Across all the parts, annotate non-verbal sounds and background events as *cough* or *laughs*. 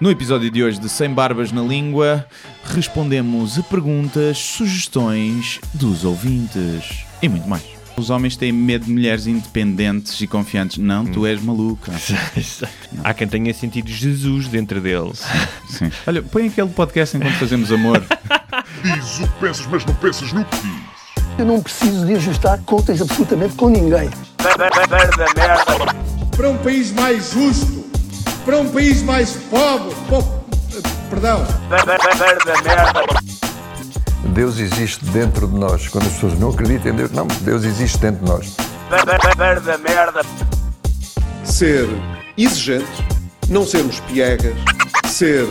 No episódio de hoje de Sem Barbas na Língua, respondemos a perguntas, sugestões dos ouvintes e muito mais. Os homens têm medo de mulheres independentes e confiantes. Não, tu és maluca. *laughs* Há quem tenha sentido Jesus dentro deles. *laughs* Sim. Olha, põe aquele podcast enquanto fazemos amor. *laughs* Diz o que pensas, mas não pensas no que diz. Eu não preciso de ajustar contas absolutamente com ninguém. para um país mais justo, para um país mais pobre, po- perdão, Deus existe dentro de nós. Quando as pessoas não acreditam em Deus, não, Deus existe dentro de nós. ser exigentes, não sermos piegas, ser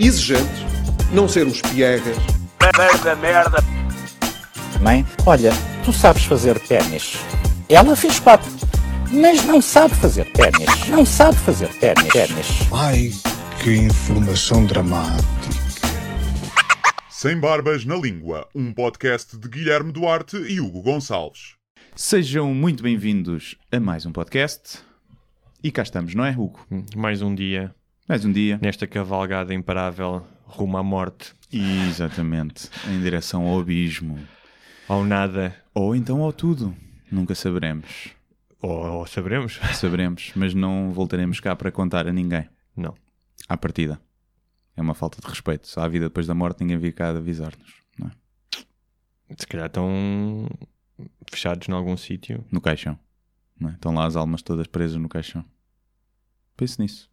exigentes, não sermos piegas, Mãe, olha, tu sabes fazer ténis. Ela fez quatro, mas não sabe fazer ténis. Não sabe fazer ténis. ténis. ai que informação dramática. Sem Barbas na Língua, um podcast de Guilherme Duarte e Hugo Gonçalves. Sejam muito bem-vindos a mais um podcast. E cá estamos, não é, Hugo? Mais um dia Mais um dia. nesta cavalgada imparável rumo à morte, Exatamente. Em direção ao abismo. ao nada, Ou então ao tudo. Nunca saberemos. Ou, ou saberemos? *laughs* Saberemos, mas não voltaremos cá para contar a ninguém. Não. À partida. É uma falta de respeito. Se há vida depois da morte, ninguém vir cá avisar-nos. não é? Se calhar estão fechados em algum sítio. No caixão. não é? Estão lá as almas todas presas no caixão. Pense nisso.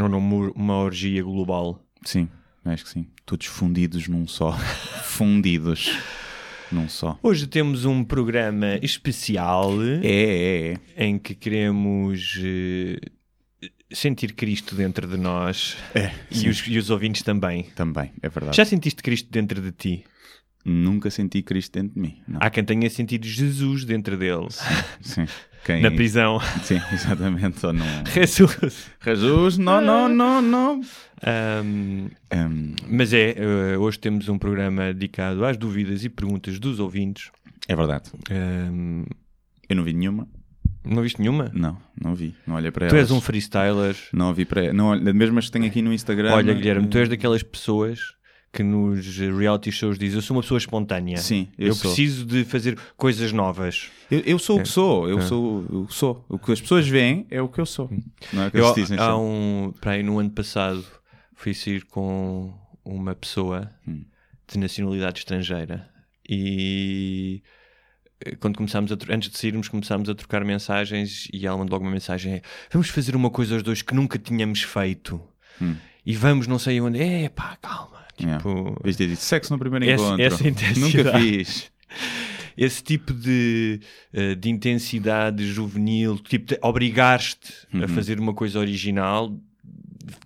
Ou numa uma orgia global. Sim, acho que sim. Todos fundidos num só. *laughs* Fundidos num só. Hoje temos um programa especial É, é, é. em que queremos eh, sentir Cristo dentro de nós É, e os, e os ouvintes também. Também, é verdade. Já sentiste Cristo dentro de ti? Nunca senti Cristo dentro de mim. Não. Há quem tenha sentido Jesus dentro deles, Sim. Quem... na prisão. Sim, *laughs* exatamente. Ou não. Jesus. Jesus, não, não, não, não. Ahm, Hum, mas é, eh, hoje temos um programa dedicado às dúvidas e perguntas dos ouvintes. é verdade. Ahm, Eu não vi nenhuma. não viste nenhuma? Não, não vi. Não olhei para Tu elas. és um freestyler. Não vi para não, Mesmo as que tenho aqui no Instagram. Olha, Guilherme, tu és eh, daquelas pessoas que nos reality shows diz eu sou uma pessoa espontânea. Sim, eu eu preciso de fazer coisas novas. Eu, eu sou o que sou. Eu sou o que sou. O que as pessoas veem é o que eu sou. Não é o que Eu, eles dizem. há um, para aí no ano passado fui sair com uma pessoa Hum. de nacionalidade estrangeira e eh, quando começámos a, antes de sairmos começámos a trocar mensagens e ela mandou logo uma mensagem vamos fazer uma coisa os dois que nunca tínhamos feito Hum. E vamos não sei onde é pá calma Yeah. tipo Viste ter dito sexo no primeiro Esse- encontro. essa. Nunca fiz. *laughs* esse tipo de, eh, de intensidade juvenil, tipo de obrigar-te Uhum. a fazer uma coisa original,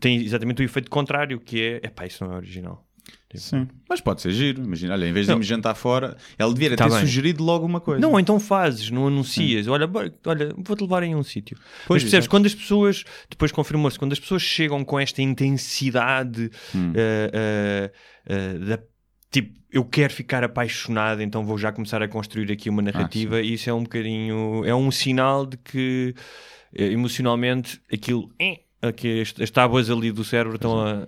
tem exatamente o efeito contrário, que é, epá, isso não é original. Tipo, Sim. Mas pode ser giro. Imagina, olha, em vez de irmos jantar fora, ela devia Tá ter bem. sugerido logo uma coisa. Não, então fazes, não anuncias. Olha, bora- olha, vou-te levar em um sítio. Pois, Mas percebes, exato. quando as pessoas, depois confirmou-se, quando as pessoas chegam com esta intensidade Hum. eh, eh, eh, da tipo, eu quero ficar apaixonado, então vou já começar a construir aqui uma narrativa, e isso é um bocadinho, é um sinal de que emocionalmente aquilo, eh, aqui, as, as tábuas ali do cérebro estão, a,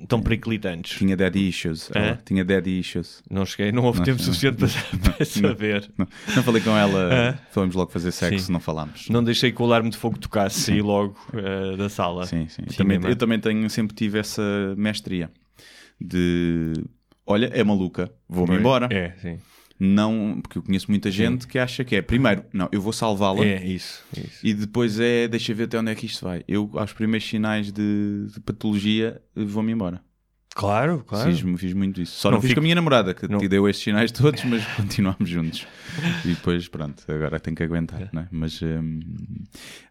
estão periclitantes. Tinha daddy issues. ela. É? Tinha daddy issues. Não cheguei, não houve Não, tempo não. suficiente para, *laughs* para saber. Não, não falei com ela. É? Fomos logo fazer sexo, Sim. não falámos. Não deixei que o alarme de fogo tocasse, saí logo eh, da sala. Sim, sim. Eu Sim, também, eu também tenho, sempre tive essa mestria de olha, é maluca, vou-me embora. É, sim. Não, porque eu conheço muita gente que acha que é primeiro, não, eu vou salvá-la É, isso. isso. e depois é deixa ver até onde é que isto vai. Eu, aos primeiros sinais de, de patologia, vou-me embora. Claro, claro. Fiz, fiz muito isso. Só Não não, fiz fico- com a minha namorada, que Não. te deu estes sinais todos, mas *laughs* continuamos juntos. E depois, pronto, agora tenho que aguentar, é? Mas, hum,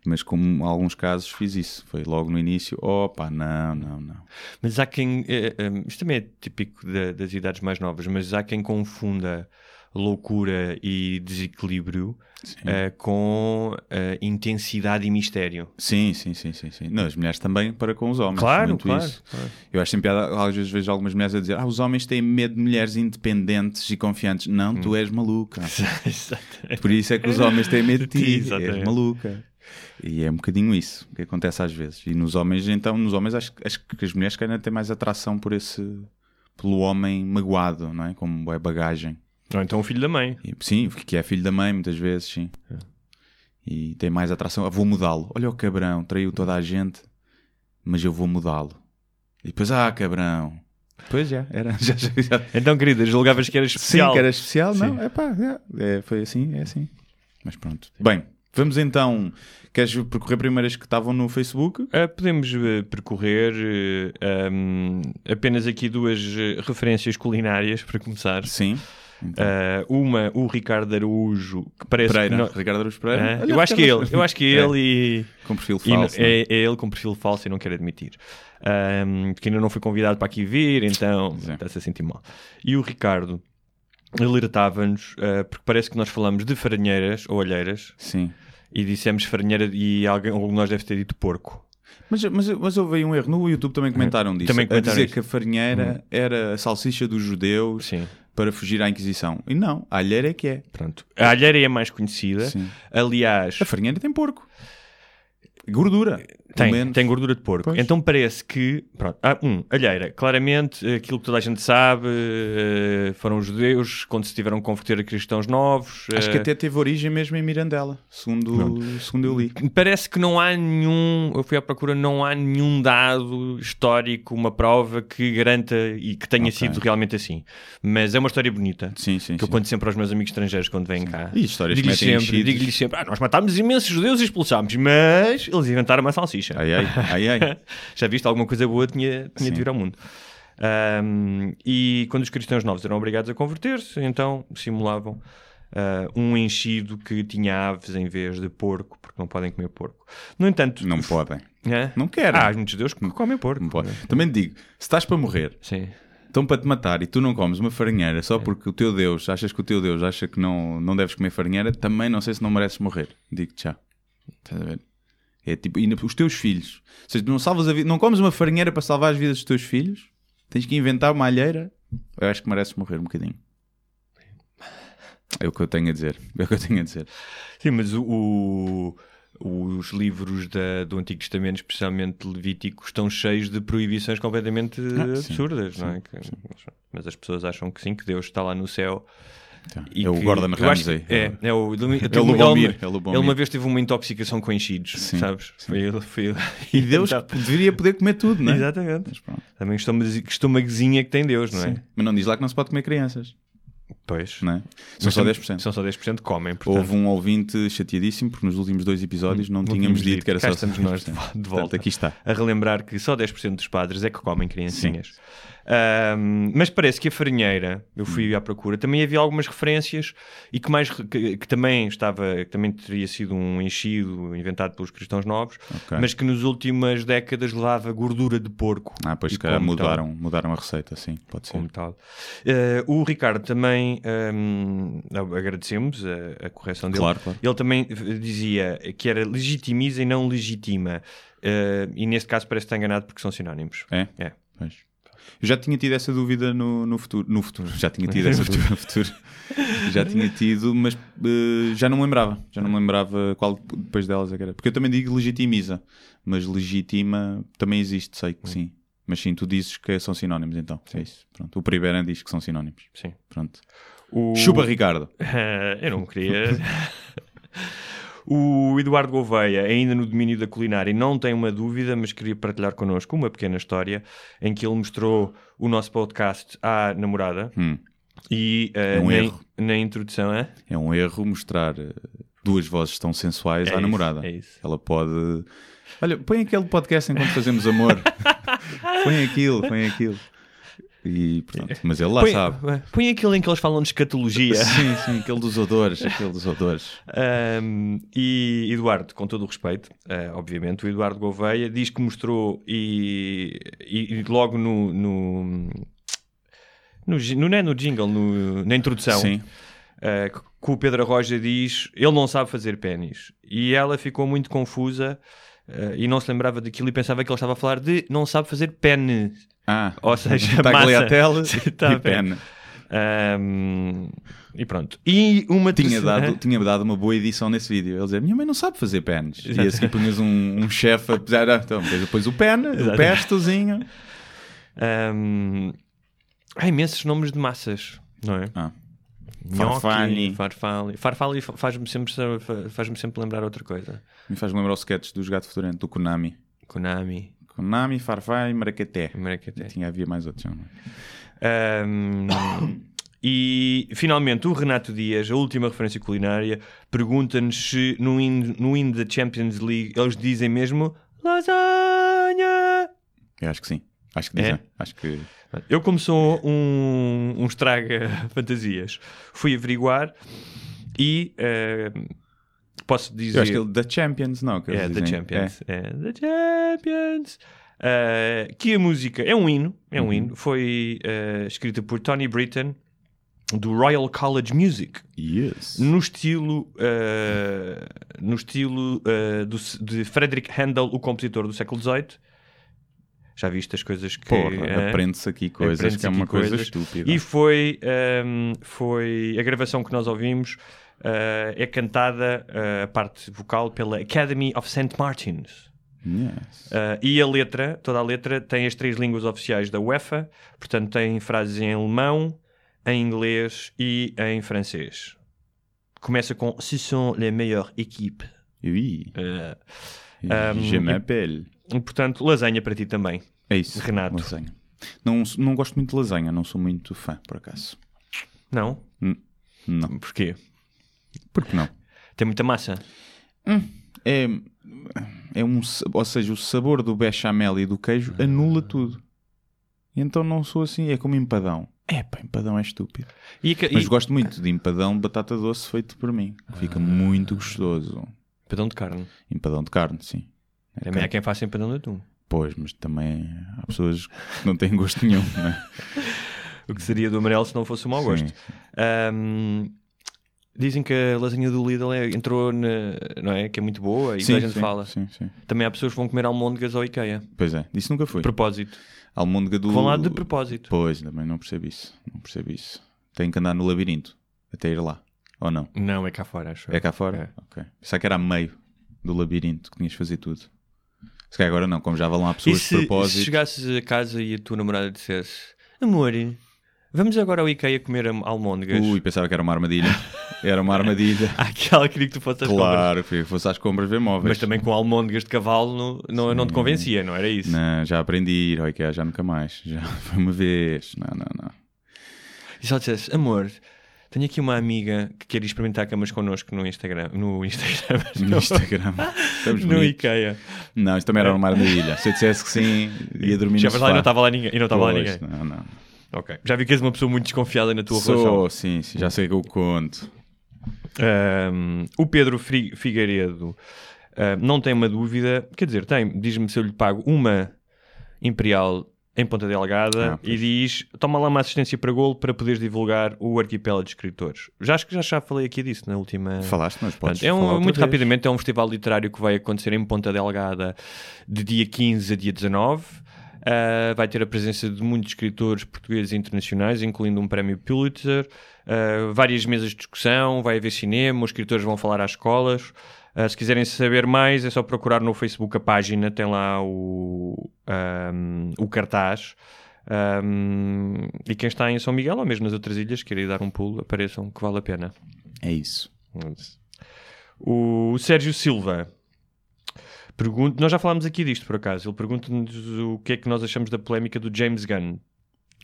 mas como em alguns casos fiz isso. Foi logo no início, opa, não, não, não. Mas há quem. eh, eh, isto também é típico da- das idades mais novas, mas há quem confunda loucura e desequilíbrio eh, com eh, intensidade e mistério. Sim, sim, sim, sim, sim. Não, as mulheres também para com os homens. Claro, muito claro, isso. claro. Eu acho sempre piada, às vezes vejo algumas mulheres a dizer: Ah, os homens têm medo de mulheres independentes e confiantes. Não, tu és maluca. *laughs* Por isso é que os homens têm medo de ti. és Exatamente. maluca. E é um bocadinho isso que acontece às vezes. E nos homens, então, nos homens acho, acho que as mulheres querem ter mais atração por esse pelo homem magoado, não é? Como é bagagem. Ou então o filho da mãe. E, sim, que é filho da mãe, muitas vezes, sim. E tem mais atração. Ah, vou mudá-lo. Olha o cabrão, traiu toda a gente, mas eu vou mudá-lo. E depois, ah, cabrão. Pois já, era. *laughs* Já, já, já. Então, querida, julgavas que era Sim, especial. que era especial. Sim. Não, é pá, é, é, foi assim, é assim. Mas pronto. Bem, vamos então. Queres percorrer primeiro as que estavam no Facebook? Ah, podemos eh, percorrer eh, um, apenas aqui duas eh, referências culinárias para começar. Sim. Então, Ah, uma, o Ricardo Araújo, que parece Pereira, que não- Ricardo Araújo Pereira. Ah, Olha, eu acho que é ele, eu acho que é É, ele e, Com perfil e falso. não é? é, é ele com perfil falso e não quero admitir. Ahm, que ainda não foi convidado para aqui vir, então é. está-se a sentir mal. E o Ricardo alertava-nos, ah, porque parece que nós falamos de farinheiras ou alheiras Sim. e dissemos farinheira e alguém, de nós deve ter dito porco. Mas, mas, mas houve aí um erro. No YouTube também comentaram disso. Também a comentaram dizer isso. que a farinheira era a salsicha dos judeus Sim, para fugir à Inquisição. E não, a alheira é que é. pronto. A alheira é a mais conhecida. Sim. Aliás, A farinheira tem porco. Gordura. Tem, menos. tem gordura de porco. Pois. Então parece que. Pronto. Ah, um, alheira. Claramente, aquilo que toda a gente sabe, eh, foram os judeus quando se tiveram que converter a cristãos novos. Acho que eh, até teve origem mesmo em Mirandela, segundo, segundo eu li. Parece que não há nenhum. Eu fui à procura, não há nenhum dado histórico, uma prova que garanta e que tenha Ok. sido realmente assim. Mas é uma história bonita. Sim, sim, Que eu sim. conto sempre aos meus amigos estrangeiros quando vêm cá. E histórias metem sempre, digo-lhes sempre, ah, nós matámos imensos judeus e expulsámos, mas eles inventaram uma salsicha. Ai, ai, ai, ai. *laughs* Já viste alguma coisa boa tinha, tinha Sim. de vir ao mundo. Ahm, e quando os cristãos novos eram obrigados a converter-se, então simulavam ah, um enchido que tinha aves em vez de porco, porque não podem comer porco. No entanto, Não podem. é? Não querem. Ah, há muitos judeus que comem porco. Não podem. Também te digo, se estás para morrer, Sim. estão para te matar e tu não comes uma farinheira só porque o teu Deus, achas que o teu Deus acha que não, não deves comer farinheira, também não sei se não mereces morrer. Digo-te já. Estás a ver? É tipo, na- os teus filhos. Ou seja, não, salvas a vida, não comes uma farinheira para salvar as vidas dos teus filhos, tens que inventar uma alheira. Eu acho que mereces morrer um bocadinho. É o que eu tenho a dizer. É o que eu tenho a dizer. Sim, mas o, os livros da- do Antigo Testamento, especialmente Levítico, estão cheios de proibições completamente Ah, sim, absurdas, não é? Que- Mas as pessoas acham que sim, que Deus está lá no céu. Então, E é o que- Gordon Ramsay. É, é o, ele, É o Lubomir. É o Lubomir. ele uma vez teve uma intoxicação com enchidos, Sim, sabes? sim. Foi ele, foi ele. E Deus deveria poder comer tudo, não é? Exatamente. Também que estomagozinha que tem Deus, não é? Sim. Mas não diz lá que não se pode comer crianças, Pois. não é? São só tam- 10%. São só 10% que comem, portanto. Houve um ouvinte chateadíssimo porque nos últimos dois episódios não, Não tínhamos dito que era Cá só estamos nós de 10%. vo- de Portanto, volta. aqui está. a relembrar que só 10% dos padres é que comem criancinhas. Ahm, mas parece que a farinheira, eu fui à procura, também havia algumas referências e que mais que, que também estava, que também teria sido um enchido inventado pelos cristãos novos, Ok. mas que nas últimas décadas levava gordura de porco. Ah, pois E se calhar como mudaram, mudaram a receita, sim, pode ser. Como tal. Eh, o Ricardo também ahm, agradecemos a, a correção dele. Claro, claro. Ele também dizia que era legitimiza e não legitima. Eh, e neste caso parece estar enganado porque são sinónimos. É? É. Pois. Eu já tinha tido essa dúvida no, no futuro. No futuro, já tinha tido essa dúvida no futuro. já tinha tido, mas eh, já não me lembrava. Já não me lembrava qual depois delas é que era. Porque eu também digo legitimiza, mas legitima também existe, sei que sim. Mas sim, tu dizes que são sinónimos então. É isso. Pronto. O Priberan diz que são sinónimos. Sim. Pronto. O... Chupa, Ricardo. *laughs* eu não queria. *laughs* O Eduardo Gouveia, ainda no domínio da culinária, não tem uma dúvida, mas queria partilhar connosco uma pequena história em que ele mostrou o nosso podcast à namorada Hum. e eh, É um na, erro. na introdução é? É um erro mostrar eh, duas vozes tão sensuais É à isso, namorada. é isso. Ela pode. Olha, põe aquele podcast enquanto fazemos amor. *laughs* põe aquilo, põe aquilo. E pronto. Mas ele lá põe, sabe. põe aquele em que eles falam de escatologia. *laughs* Sim, sim, aquele dos odores. Aquele dos odores. Um, e Eduardo, com todo o respeito, uh, obviamente, o Eduardo Gouveia diz que mostrou e, e- e logo no. no no, gi- no, não é no jingle, no- na introdução, Sim. uh, que que o Pedro Roja diz ele não sabe fazer pênis. E ela ficou muito confusa uh, e não se lembrava daquilo e pensava que ele estava a falar de não sabe fazer pene. Ah, Ou seja, massa. tagliatelle *laughs* Tá e pena. Ahm, e pronto. E uma Tinha terceira- dado, tinha dado uma boa edição nesse vídeo. Ele dizia: Minha mãe não sabe fazer pens. E a seguir punhas um, um chefe a pesar. ah, Então, depois o pen, o pestozinho. Ahm, há imensos nomes de massas, não é? Ah. Gnocchi, Farfani. Farfali. Farfali fa- faz-me sempre, faz-me sempre lembrar outra coisa. Me faz lembrar os sketches dos Gato Fedorento, do Konami. Konami, Konami, Farfai, Maracaté. Maracaté. Tinha, havia mais outros. não é? Ahm, *coughs* e finalmente o Renato Dias, a última referência culinária, pergunta-nos se no hino, no hino da Champions League eles dizem mesmo lasanha. Eu acho que sim. Acho que É? dizem. Acho que. Eu, como sou um, um estraga *laughs* fantasias, fui averiguar e ahm, posso dizer. Eu acho que ele, da Champions, não. Que É, The dizem. Champions. É, The Champions. Uh, que a música é um hino, é um Uhum. hino. Foi uh, escrita por Tony Britton do Royal College Music É. Yes. no estilo uh, no estilo uh, do, de Frederick Handel, o compositor do século XVIII. Já viste as coisas que Porra, eh, aprende-se aqui coisas aprende-se que é uma coisa coisas. estúpida. E foi, um, foi a gravação que nós ouvimos uh, é cantada uh, a parte vocal pela Academy of St. Martins. Yes. Uh, e a letra, toda a letra, tem as três línguas oficiais da UEFA, portanto tem frases em alemão, em inglês e em francês. Começa com Ce sont les meilleures équipes. Oui. Uh, Je m'appelle. Portanto, lasanha para ti também. É isso. Renato. Lasanha. Não, não gosto muito de lasanha, não sou muito fã, por acaso. Não? Não. Porquê? Por que não? Tem muita massa. É, é um, ou seja, o sabor do bechamel e do queijo anula tudo. Então não sou assim, é como empadão. É pá, empadão é estúpido. E, Mas gosto muito de empadão de batata doce feito por mim. Fica muito gostoso. Empadão de carne. Empadão de carne, sim. É Também há carne. quem faça empadão de atum. Pois, mas também há pessoas que não têm gosto nenhum, não é? *laughs* O que seria do amarelo se não fosse o mau gosto. Sim. Ahm, dizem que a lasanha do Lidl é- entrou na, não é? Que é muito boa e toda a gente sim, fala. Sim, sim. Também há pessoas que vão comer almôndegas ao IKEA. Pois é, isso nunca foi. De propósito. Almôndega do... Vão lá de propósito. Pois, também não percebo isso. Não percebo isso. Tem que andar no labirinto até ir lá. Ou não? Não, é cá fora, acho. É cá fora? Ok. Pensava que era a meio do labirinto que tinhas de fazer tudo. Se calhar agora não, como já vão lá pessoas se, de propósito. se chegasses a casa e a tua namorada dissesse Amor, vamos agora ao IKEA comer almôndegas. Ui, pensava que era uma armadilha. Era uma armadilha. *laughs* Ah, que ela queria que tu fosses às compras. claro, que fosse às compras ver móveis. Mas também com almôndegas de cavalo não, não, não te convencia, não era isso? Não, já aprendi a ir ao IKEA, já nunca mais. Já *laughs* foi uma vez. Não, não, não. E ela dissesse, amor, tenho aqui uma amiga que quer experimentar camas connosco no Instagram. No Instagram. *laughs* No Instagram. Estamos no bonitos. IKEA. Não, isto também era uma armadilha. Se eu dissesse que sim, ia dormir Já no lá e não sofá. estava lá ninguém. E não estava lá ninguém. Não, não. Ok. Já vi que és uma pessoa muito desconfiada na tua relação. Sou, sim, sim, já sei que eu conto. Ahm, o Pedro Figueiredo ahm, não tem uma dúvida, quer dizer, tem, diz-me se eu lhe pago uma Imperial em Ponta Delgada Ah, e diz: toma lá uma assistência para golo para poderes divulgar o arquipélago de escritores. Já acho que já, já falei aqui disso na última. Falaste, mas podes Portanto, é um- muito vez. rapidamente, é um festival literário que vai acontecer em Ponta Delgada de dia 15 a dia 19. Uh, vai ter a presença de muitos escritores portugueses e internacionais, incluindo um prémio Pulitzer, uh, várias mesas de discussão, vai haver cinema, os escritores vão falar às escolas. Uh, se quiserem saber mais, é só procurar no Facebook a página, tem lá o, um, o cartaz. Um, e quem está em São Miguel ou mesmo nas outras ilhas, queira ir dar um pulo, apareçam que vale a pena. É isso. O Sérgio Silva pergunta, nós já falámos aqui disto por acaso. Ele pergunta-nos o que é que nós achamos da polémica do James Gunn,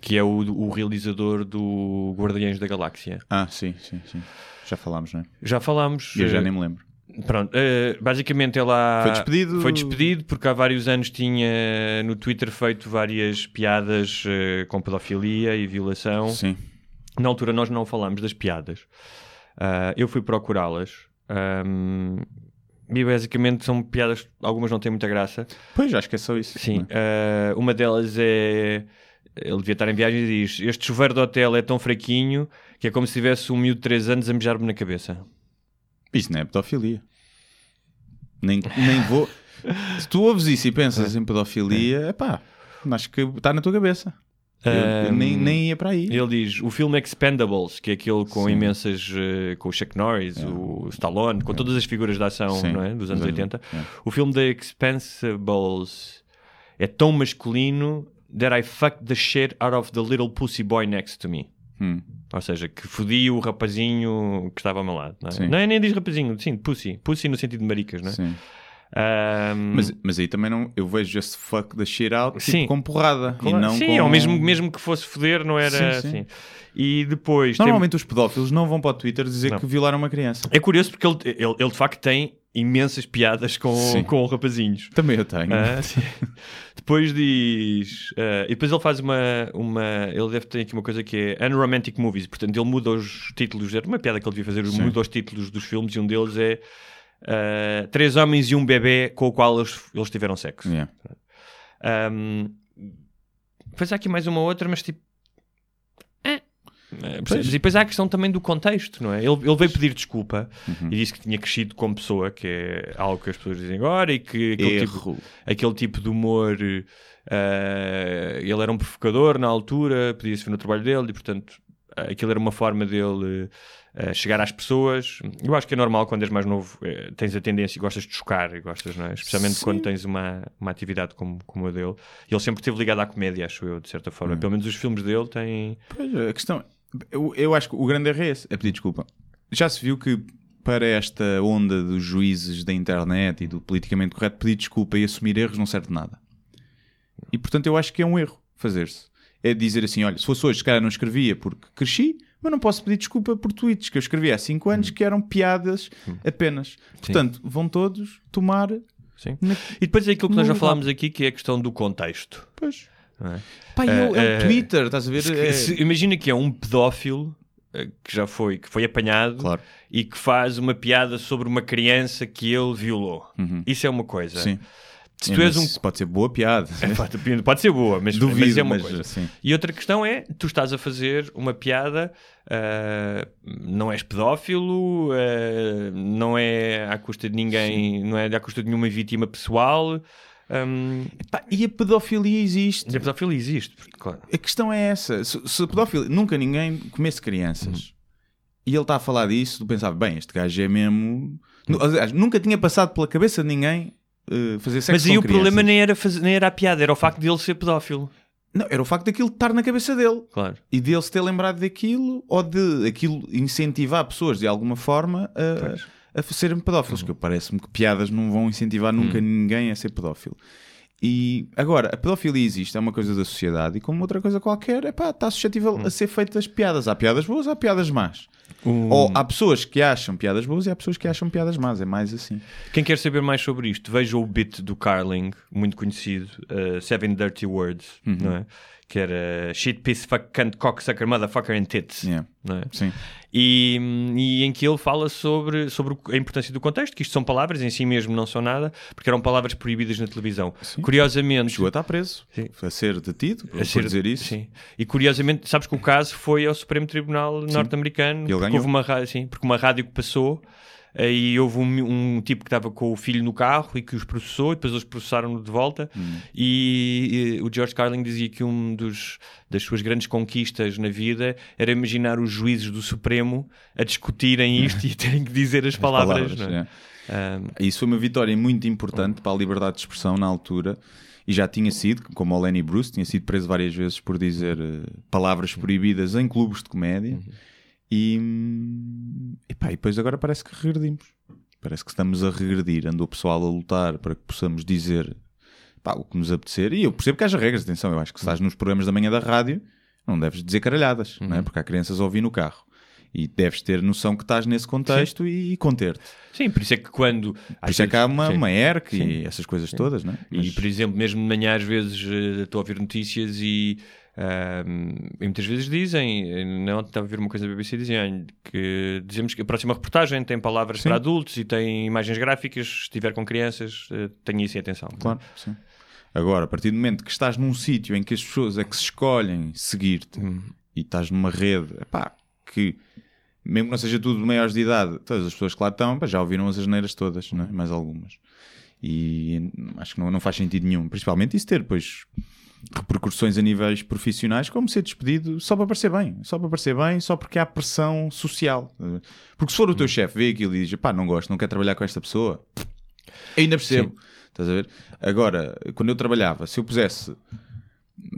que é o, o realizador do Guardiões da Galáxia. Ah, sim, sim, sim. Já falámos, não é? Já falámos. Eu já eh, nem me lembro. Pronto, eh, basicamente ele há- Foi despedido? Foi despedido porque há vários anos tinha no Twitter feito várias piadas eh, com pedofilia e violação. Sim. Na altura nós não falámos das piadas. Ah, eu fui procurá-las. Ahm, e basicamente são piadas, algumas não têm muita graça. Pois, acho que é só isso. Sim, é? uma delas é. Ele devia estar em viagem e diz: Este chuveiro de hotel é tão fraquinho que é como se tivesse um miúdo de 3 anos a mejar-me na cabeça. Isso não é pedofilia. Nem, nem vou. *laughs* Se tu ouves isso e pensas em pedofilia, é pá, acho que está na tua cabeça. Eu, eu nem, nem ia para aí. Ele diz o filme Expendables, que é aquele com Sim. imensas. eh, com o Chuck Norris, o Stallone, com todas as figuras de ação Sim. não é? dos anos Sim. 80. É. O filme The Expendables é tão masculino that I fucked the shit out of the little pussy boy next to me. Hum. Ou seja, que fodi o rapazinho que estava ao meu lado. Não é? Sim. Não é nem diz rapazinho, sim, pussy. Pussy no sentido de maricas, não é? Sim. Ahm, Mas, mas aí também não. Eu vejo just fuck the shit out tipo, Sim. com porrada. claro, e não sim, com... ou mesmo, mesmo que fosse foder, não era Sim, sim. assim. E depois. tem- Normalmente os pedófilos não vão para o Twitter dizer Não. que violaram uma criança. É curioso porque ele, ele, ele de facto tem imensas piadas com, Sim. com rapazinhos. Também eu tenho. Ah, *laughs* depois diz. ah, e depois ele faz uma, uma. Ele deve ter aqui uma coisa que é Unromantic Movies. Portanto, ele muda os títulos. Era uma piada que ele devia fazer. Sim. Muda os títulos dos filmes e um deles é. ah, Três homens e um bebê com o qual eles, eles tiveram sexo. Yeah. Um, depois há aqui mais uma outra, mas tipo. Percebes? E depois há a questão também do contexto, não é? Ele, ele veio pedir desculpa Uhum. e disse que tinha crescido como pessoa, que é algo que as pessoas dizem agora, e que aquele, tipo, aquele tipo de humor. eh, ele era um provocador na altura, podia-se ver no trabalho dele, e portanto aquilo era uma forma dele eh, chegar às pessoas. Eu acho que é normal quando és mais novo, eh, tens a tendência e gostas de chocar, e gostas, não é? especialmente Sim. quando tens uma, uma atividade como, como a dele. E ele sempre esteve ligado à comédia, acho eu, de certa forma. Pelo menos os filmes dele têm. Pois, a questão. Eu, eu acho que o grande erro é esse: é pedir desculpa. Já se viu que para esta onda dos juízes da internet e do politicamente correto, pedir desculpa e assumir erros não serve de nada. E portanto, eu acho que é um erro fazer-se. É dizer assim: olha, se fosse hoje, se calhar não escrevia porque cresci, mas não posso pedir desculpa por tweets que eu escrevi há 5 anos que eram piadas apenas. Portanto, vão todos tomar. Sim. Na... E depois é aquilo que nós já falámos aqui, que é a questão do contexto. Pois. É? Pá, é, o- é Eh, o Twitter, estás a ver? Se- É- se- imagina que é um pedófilo eh, que já foi, que foi apanhado Claro. e que faz uma piada sobre uma criança que ele violou. Isso é uma coisa. Uhum. Sim. Se tu és um Pode ser boa piada. *laughs* É, pode, pode ser boa, mas, Duvido, mas é uma mas, coisa. sim. E outra questão é: tu estás a fazer uma piada, ah, não és pedófilo, ah, não é à custa de ninguém, não é à custa de nenhuma vítima pessoal. Hum, Pá, e a pedofilia existe. e a pedofilia existe, porque, claro. A questão é essa. Se, se a pedofilia nunca ninguém comesse crianças Uhum. e ele está a falar disso, tu pensava, bem, este gajo é mesmo. Aliás, nunca tinha passado pela cabeça de ninguém eh, fazer sexo Mas aí com o problema crianças. nem era, fazer, nem era a piada, era o facto de ele ser pedófilo. Não, era o facto daquilo estar na cabeça dele Claro. e dele se ter lembrado daquilo ou de aquilo incentivar pessoas de alguma forma a, a serem pedófilos. Uhum. Que parece-me que piadas não vão incentivar nunca ninguém a ser pedófilo. E agora, a pedofilia existe, é uma coisa da sociedade e como outra coisa qualquer, epá, está suscetível Uhum. a ser feitas piadas. Há piadas boas, há piadas más. Ou há pessoas que acham piadas boas e há pessoas que acham piadas más. É mais assim. Quem quer saber mais sobre isto, veja o bit do Carling, muito conhecido, uh, Seven Dirty Words, Uhum. não é? Que era shit, piece, fuck, cunt, cocksucker, motherfucker and tits. Yeah. Não é? Sim. E, e em que ele fala sobre, sobre a importância do contexto, que isto são palavras, em si mesmo não são nada, porque eram palavras proibidas na televisão. Curiosamente. Chegou a estar preso, Sim. a ser detido por, a ser- dizer isso. Sim. E curiosamente, sabes que o caso foi ao Supremo Tribunal norte-americano, porque houve uma sim, porque uma rádio que passou. Aí houve um, um tipo que estava com o filho no carro e que os processou, e depois eles processaram-no de volta. Hum. E, e o George Carlin dizia que um dos das suas grandes conquistas na vida era imaginar os juízes do Supremo a discutirem *laughs* isto e terem que dizer as palavras. palavras, não é? é. Um, Isso foi uma vitória muito importante para a liberdade de expressão na altura e já tinha sido, como o Lenny Bruce, tinha sido preso várias vezes por dizer eh, palavras proibidas em clubes de comédia e, hum, epá, e depois agora parece que regredimos. Parece que estamos a regredir. Andou o pessoal a lutar para que possamos dizer pá, o que nos apetecer. E eu percebo que haja regras, atenção, eu acho que se estás nos programas da manhã da rádio não deves dizer caralhadas, não é? porque há crianças a ouvir no carro. E deves ter noção que estás nesse contexto e, e conter-te. sim, por isso é que quando. Por isso é que há uma, Sim. uma ERC e essas coisas todas, não é? E, Mas- por exemplo, mesmo de manhã, às vezes eh, estou a ouvir notícias e, ahm, e muitas vezes dizem, não estava a ver uma coisa da BBC, dizem que dizemos que a próxima reportagem tem palavras Sim. para adultos e tem imagens gráficas, se estiver com crianças, eh, tenha isso em atenção. Claro, sim. Agora, a partir do momento que estás num sítio em que as pessoas é que se escolhem seguir-te e estás numa rede, epá, que mesmo que não seja tudo de maiores de idade, todas as pessoas que lá estão pá, já ouviram as asneiras todas, não é? mais algumas. E acho que não, não faz sentido nenhum. Principalmente isso ter, pois, repercussões a níveis profissionais, como ser despedido só para parecer bem, só para parecer bem, só porque há pressão social. Porque se for o teu chefe, vê aquilo e diz, pá, não gosto, não quero trabalhar com esta pessoa, ainda percebo. Estás a ver? Agora, quando eu trabalhava, se eu pusesse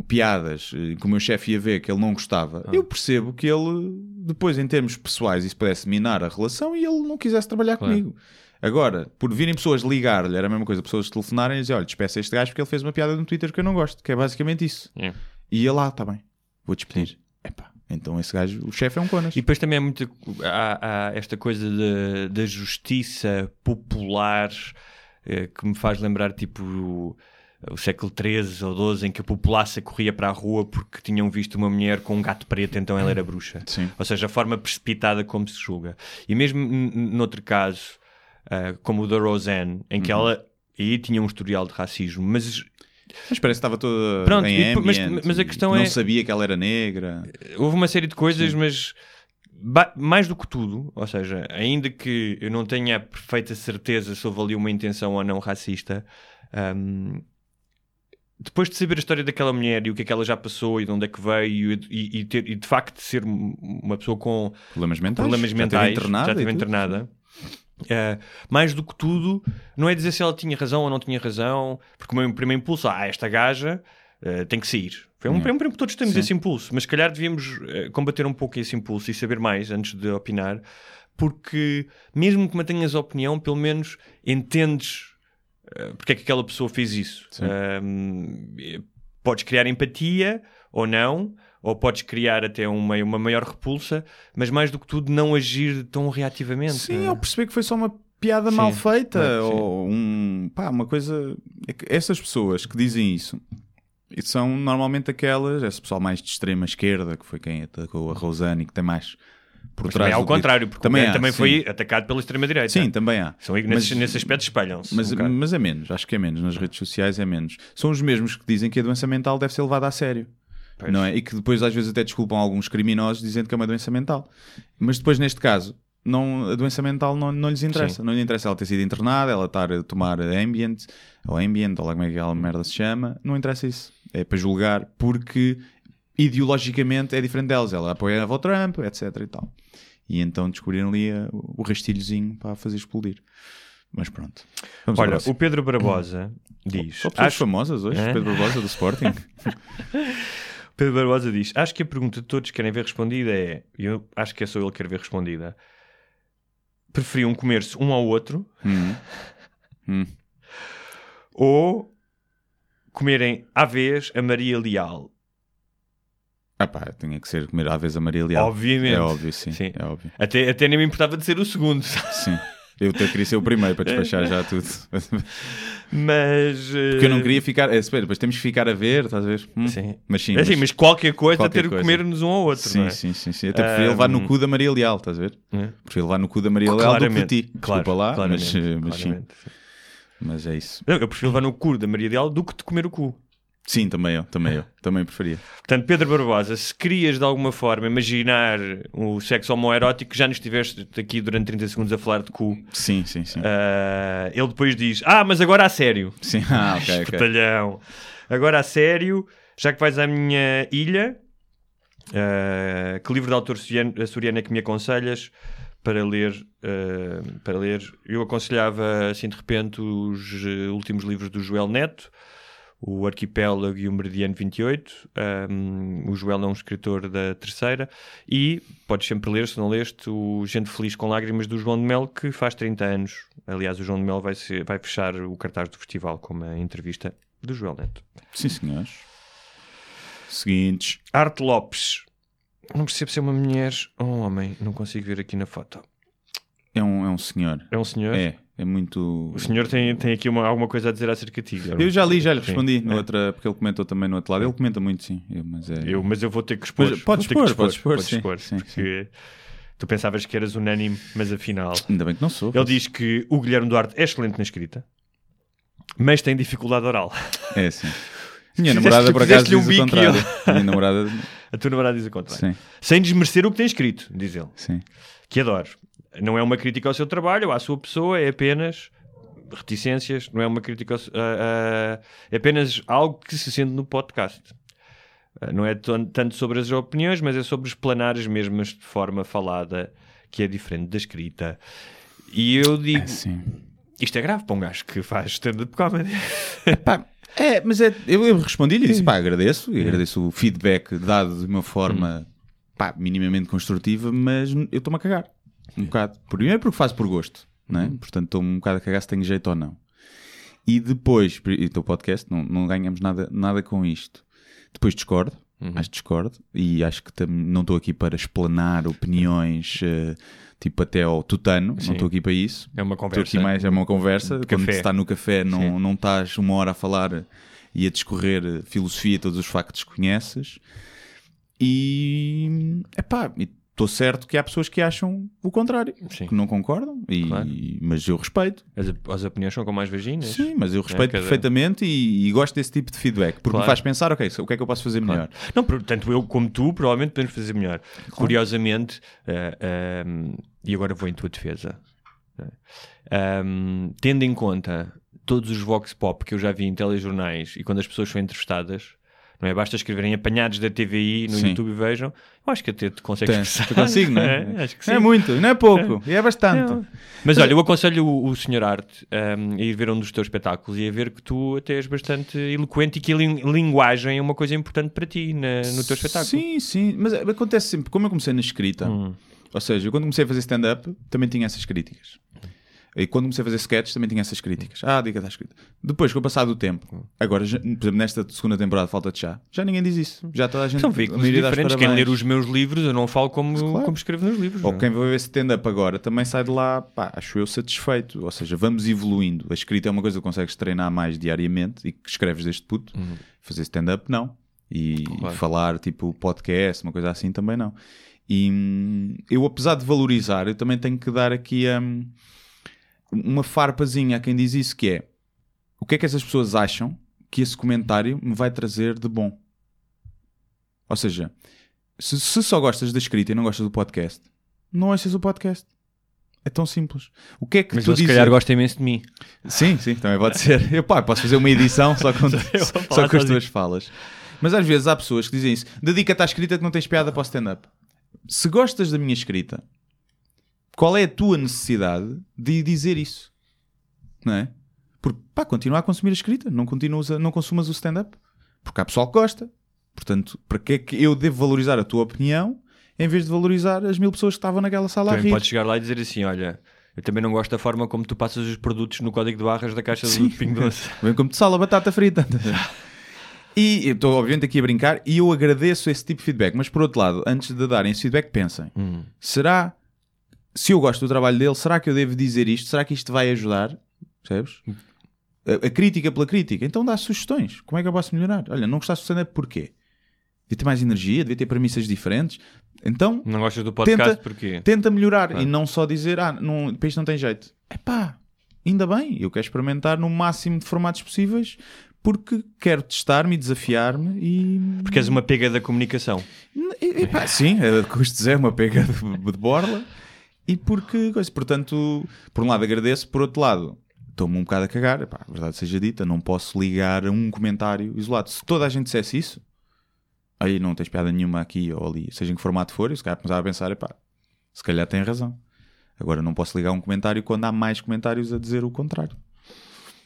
piadas eh, que o meu chefe ia ver que ele não gostava, eu percebo que ele, depois, em termos pessoais, isso pudesse minar a relação e ele não quisesse trabalhar comigo. Agora, por virem pessoas ligar-lhe, era a mesma coisa, pessoas telefonarem e dizer: olha, despeça este gajo porque ele fez uma piada no Twitter que eu não gosto, que é basicamente isso. É. E ele lá, está bem, vou despedir. Epá, então esse gajo, o chefe é um conas. E depois também é muito. Há, há esta coisa da- justiça popular eh, que me faz lembrar, tipo, o, o século XIII ou XII, em que a populaça corria para a rua porque tinham visto uma mulher com um gato preto, então ela era bruxa. Sim. Ou seja, a forma precipitada como se julga. E mesmo noutro caso, ah, como o da Roseanne, em Uhum. que ela aí tinha um historial de racismo, mas Mas parece que estava toda Pronto, em e- mas- mas a questão não é- sabia que ela era negra. houve uma série de coisas, mas ba- mais do que tudo, ou seja, ainda que eu não tenha a perfeita certeza se houve ali uma intenção ou não racista, hum, depois de saber a história daquela mulher e o que é que ela já passou e de onde é que veio e, e- ter, e de facto ser um- uma pessoa com Problemas mentais. problemas Já esteve mentais, internada já e esteve tudo. internada. Eh, mais do que tudo, não é dizer se ela tinha razão ou não tinha razão, porque o meu primeiro impulso, ah, esta gaja eh, tem que sair. Foi um primeiro todos temos Sim. esse impulso, mas se calhar devíamos eh, combater um pouco esse impulso e saber mais antes de opinar, porque mesmo que mantenhas a opinião, pelo menos entendes porque é que aquela pessoa fez isso. Podes criar empatia ou não, ou podes criar até uma, uma maior repulsa, mas mais do que tudo, não agir tão reativamente. Sim, eu percebi que foi só uma piada mal feita É, sim. ou um, pá, uma coisa. é essas pessoas que dizem isso são normalmente aquelas, esse pessoal mais de extrema esquerda, que foi quem atacou a Rosane e que tem mais por Mas trás. também é ao contrário, porque também há, também sim. foi atacado pela extrema-direita. Sim, também há. São, nesse, nesse aspecto espelham-se. Mas, um mas é menos, acho que é menos. Nas redes sociais é menos. São os mesmos que dizem que a doença mental deve ser levada a sério. Pois. Não é? E que depois às vezes até desculpam alguns criminosos dizendo que é uma doença mental. Mas depois, neste caso, não, a doença mental não, não lhes interessa. Sim. Não lhe interessa ela ter sido internada, ela estar a tomar ambient, ou ambient, ou lá como é que aquela merda se chama. Não interessa isso. É para julgar porque ideologicamente é diferente delas. Ela apoiava o Trump, etc. e tal. E então descobriram ali uh, o rastilhozinho para fazer explodir. Mas pronto. Vamos Olha, o Pedro Barbosa diz... Só pessoas Acho- famosas hoje, É? Pedro Barbosa do Sporting. *laughs* Pedro Barbosa diz: Acho que a pergunta que todos querem ver respondida é, e eu acho que é só ele que quer ver respondida. Preferiam comer-se um ao outro Hum. *laughs* Hum. ou comerem à vez a Maria Leal? Ah pá, tinha que ser comer à vez a Maria Leal. Obviamente. É óbvio, sim. Sim. É óbvio. Até, até nem me importava de ser o segundo, *laughs* Sim. Eu até queria ser o primeiro para despachar já tudo. *laughs* mas. Porque eu não queria ficar. É, espera, depois temos que ficar a ver, estás a ver? Hum. Sim. Mas sim. É assim, mas qualquer coisa qualquer ter que comer-nos um ao outro, sim, é? sim, sim, sim. Até preferia levar no cu da Maria Leal, estás a ver? É. Preferia levar no cu da Maria Leal do que de ti. claro, Desculpa lá, mas, claramente, mas sim. Mas é isso. Eu prefiro levar no cu da Maria Leal do que de comer o cu. Sim, também eu, também eu. *laughs* Também preferia. Portanto, Pedro Barbosa, se querias de alguma forma imaginar o sexo homoerótico, já nos estiveste aqui durante 30 segundos a falar de cu. Sim, sim, sim. Ah, ele depois diz: Ah, mas agora a sério. Sim, *laughs* ah, ok, ok. Espertalhão. Agora a sério, já que vais à minha ilha, ah, que livro de autor açoriano é que me aconselhas para ler? ah, para ler, eu aconselhava assim de repente os últimos livros do Joel Neto. O Arquipélago e o Meridiano 28. Um, o Joel é um escritor da terceira. E podes sempre ler, se não leste, o Gente Feliz com Lágrimas do João de Mel, que faz 30 anos. Aliás, o João de Mel vai, ser- vai fechar o cartaz do festival com uma entrevista do Joel Neto. Sim, senhores. Seguintes. Arte Lopes. Não percebo se é uma mulher ou um homem. Não consigo ver aqui na foto. É um, é um senhor. É um senhor? É, é muito. O senhor tem, tem aqui uma- alguma coisa a dizer acerca de ti. Eu já li, já lhe Sim. respondi no É. outra, porque ele comentou também no outro lado. Ele comenta muito, sim. Eu, mas é. Eu, mas eu vou ter que expor. Mas que expor, podes expor, podes sim, expor, sim, porque Tu pensavas que eras unânime, mas afinal. Ainda bem que não sou. Ele diz que o Guilherme Duarte é excelente na escrita, mas tem dificuldade oral. É, sim. *laughs* Minha namorada, por acaso, um diz o contrário. *laughs* Minha namorada. A tua namorada diz o contrário. Sim, Sem desmerecer o que tem escrito, diz ele. sim. Que adoro. Não é uma crítica ao seu trabalho ou à sua pessoa, é apenas reticências, não é uma crítica, ao- a- a- é apenas algo que se sente no podcast. Uh, Não é tanto sobre as opiniões, mas é sobre explanar as mesmas de forma falada, que é diferente da escrita. E eu digo, Sim. isto é grave para um gajo que faz stand-up comedy. *laughs* Pá, é, mas é, eu, eu respondi-lhe e disse: pá, agradeço, e agradeço o feedback dado de uma forma pá, minimamente construtiva, mas eu estou-me a cagar. Um bocado. Primeiro porque faço por gosto, não é? Portanto, estou-me um bocado a cagar se tenho jeito ou não. E depois, e o teu podcast, não, não ganhamos nada, nada com isto. Depois discordo, acho que discordo, e acho que tam- não estou aqui para explanar opiniões, eh, tipo até ao tutano, não estou aqui para isso. É uma Estou conversa. aqui mais, é uma conversa. Quando se está no café, não, não estás uma hora a falar e a discorrer filosofia, todos os factos que conheces. E epá, estou certo que há pessoas que acham o contrário, Sim. que não concordam, e, Claro. mas eu respeito. As, as opiniões são como as vaginas. Sim, mas eu respeito cada- perfeitamente e, e gosto desse tipo de feedback, porque Claro. me faz pensar, ok, o que é que eu posso fazer melhor? Não, portanto, eu como tu, provavelmente podemos fazer melhor. Curiosamente, ehm, e agora vou em tua defesa, né? Ehm, tendo em conta todos os vox pop que eu já vi em telejornais e quando as pessoas são entrevistadas, não é? Basta escreverem apanhados da TVI no Sim. YouTube e vejam, eu acho que até te consegues Tem, expressar. consigo, não é? *laughs* acho que sim. Não é muito, não é pouco, e é bastante. Mas olha, eu aconselho o, o Sr. Arte ehm, a ir ver um dos teus espetáculos e a ver que tu até és bastante eloquente e que a lin- linguagem é uma coisa importante para ti na- no teu espetáculo. Sim, sim, mas acontece sempre, como eu comecei na escrita, Hum. ou seja, eu quando comecei a fazer stand-up também tinha essas críticas. E quando comecei a fazer sketches também tinha essas críticas. Ah, a dica está escrita. Depois, com o passar do tempo, agora, já- por exemplo, nesta segunda temporada Falta de Chá, já ninguém diz isso. Já toda a gente. São a veículos diferentes. Quem ler os meus livros, eu não falo como, Claro. como escrevo nos livros. Ou não é? quem vai ver stand-up agora também sai de lá, pá, acho eu satisfeito. Ou seja, vamos evoluindo. A escrita é uma coisa que consegues treinar mais diariamente e que escreves deste puto. Fazer stand-up, não. E Claro. falar, tipo, podcast, uma coisa assim, também não. E hum, eu, apesar de valorizar, eu também tenho que dar aqui hum, uma farpazinha a quem diz isso, que é o que é que essas pessoas acham que esse comentário me vai trazer de bom? Ou seja, se, se só gostas da escrita e não gostas do podcast, não ouças o podcast. É tão simples. O que é que Mas tu ele se calhar gosta imenso de mim. Sim, sim, também pode ser. Eu pá, posso fazer uma edição só com, *laughs* só com as tuas falas. Mas às vezes há pessoas que dizem isso. Dedica-te à escrita que não tens piada para o stand-up. Se gostas da minha escrita, qual é a tua necessidade de dizer isso? Não é? Porque, pá, continua a consumir a escrita. Não, continuas a, não consumas o stand-up. Porque há pessoal que gosta. Portanto, para que é que eu devo valorizar a tua opinião em vez de valorizar as mil pessoas que estavam naquela sala a Também rir? podes chegar lá e dizer assim: olha, eu também não gosto da forma como tu passas os produtos no código de barras da caixa Sim. do Pingo Doce. *laughs* Vem como de sala, batata frita. E eu estou, obviamente, aqui a brincar e eu agradeço esse tipo de feedback. Mas, por outro lado, antes de darem esse feedback, pensem: será, se eu gosto do trabalho dele, será que eu devo dizer isto? Será que isto vai ajudar? Percebes? A, a crítica pela crítica. Então dá sugestões. Como é que eu posso melhorar? Olha, não gostaste do stand-up porquê? Devia ter mais energia, devia ter premissas diferentes. Então, Não gostas do podcast Tenta- porque. tenta melhorar e não só dizer, ah, não, para isto não tem jeito. É pá, ainda bem, eu quero experimentar no máximo de formatos possíveis porque quero testar-me e desafiar-me e. Porque és uma pega da comunicação. E- e pá, sim, a custo zero, uma pega de, de borla. E porque, coisa, portanto, por um lado agradeço, por outro lado, estou-me um bocado a cagar. Epá, a verdade seja dita, não posso ligar a um comentário isolado. Se toda a gente dissesse isso, aí não tens piada nenhuma aqui ou ali, seja em que formato for, eu se calhar começava a pensar, epá, se calhar tem razão. Agora não posso ligar um comentário quando há mais comentários a dizer o contrário.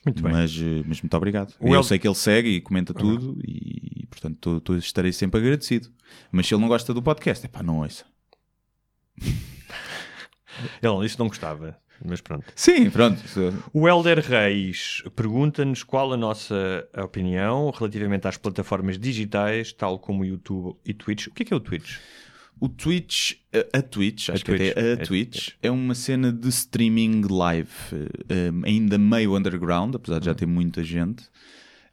Muito bem. Mas, eh, mas muito obrigado. O eu El- sei que ele segue e comenta tudo e, portanto, tô- tô- estarei sempre agradecido. Mas se ele não gosta do podcast, é pá, não ouça. *laughs* Ele isso não gostava. Mas pronto. Sim, pronto. O Helder Reis pergunta-nos qual a nossa opinião relativamente às plataformas digitais, tal como o YouTube e Twitch. O que é que é o Twitch? O Twitch, a, a Twitch, acho que Twitch, até a é- Twitch, é uma cena de streaming live, eh, um, ainda meio underground, apesar de já ter muita gente,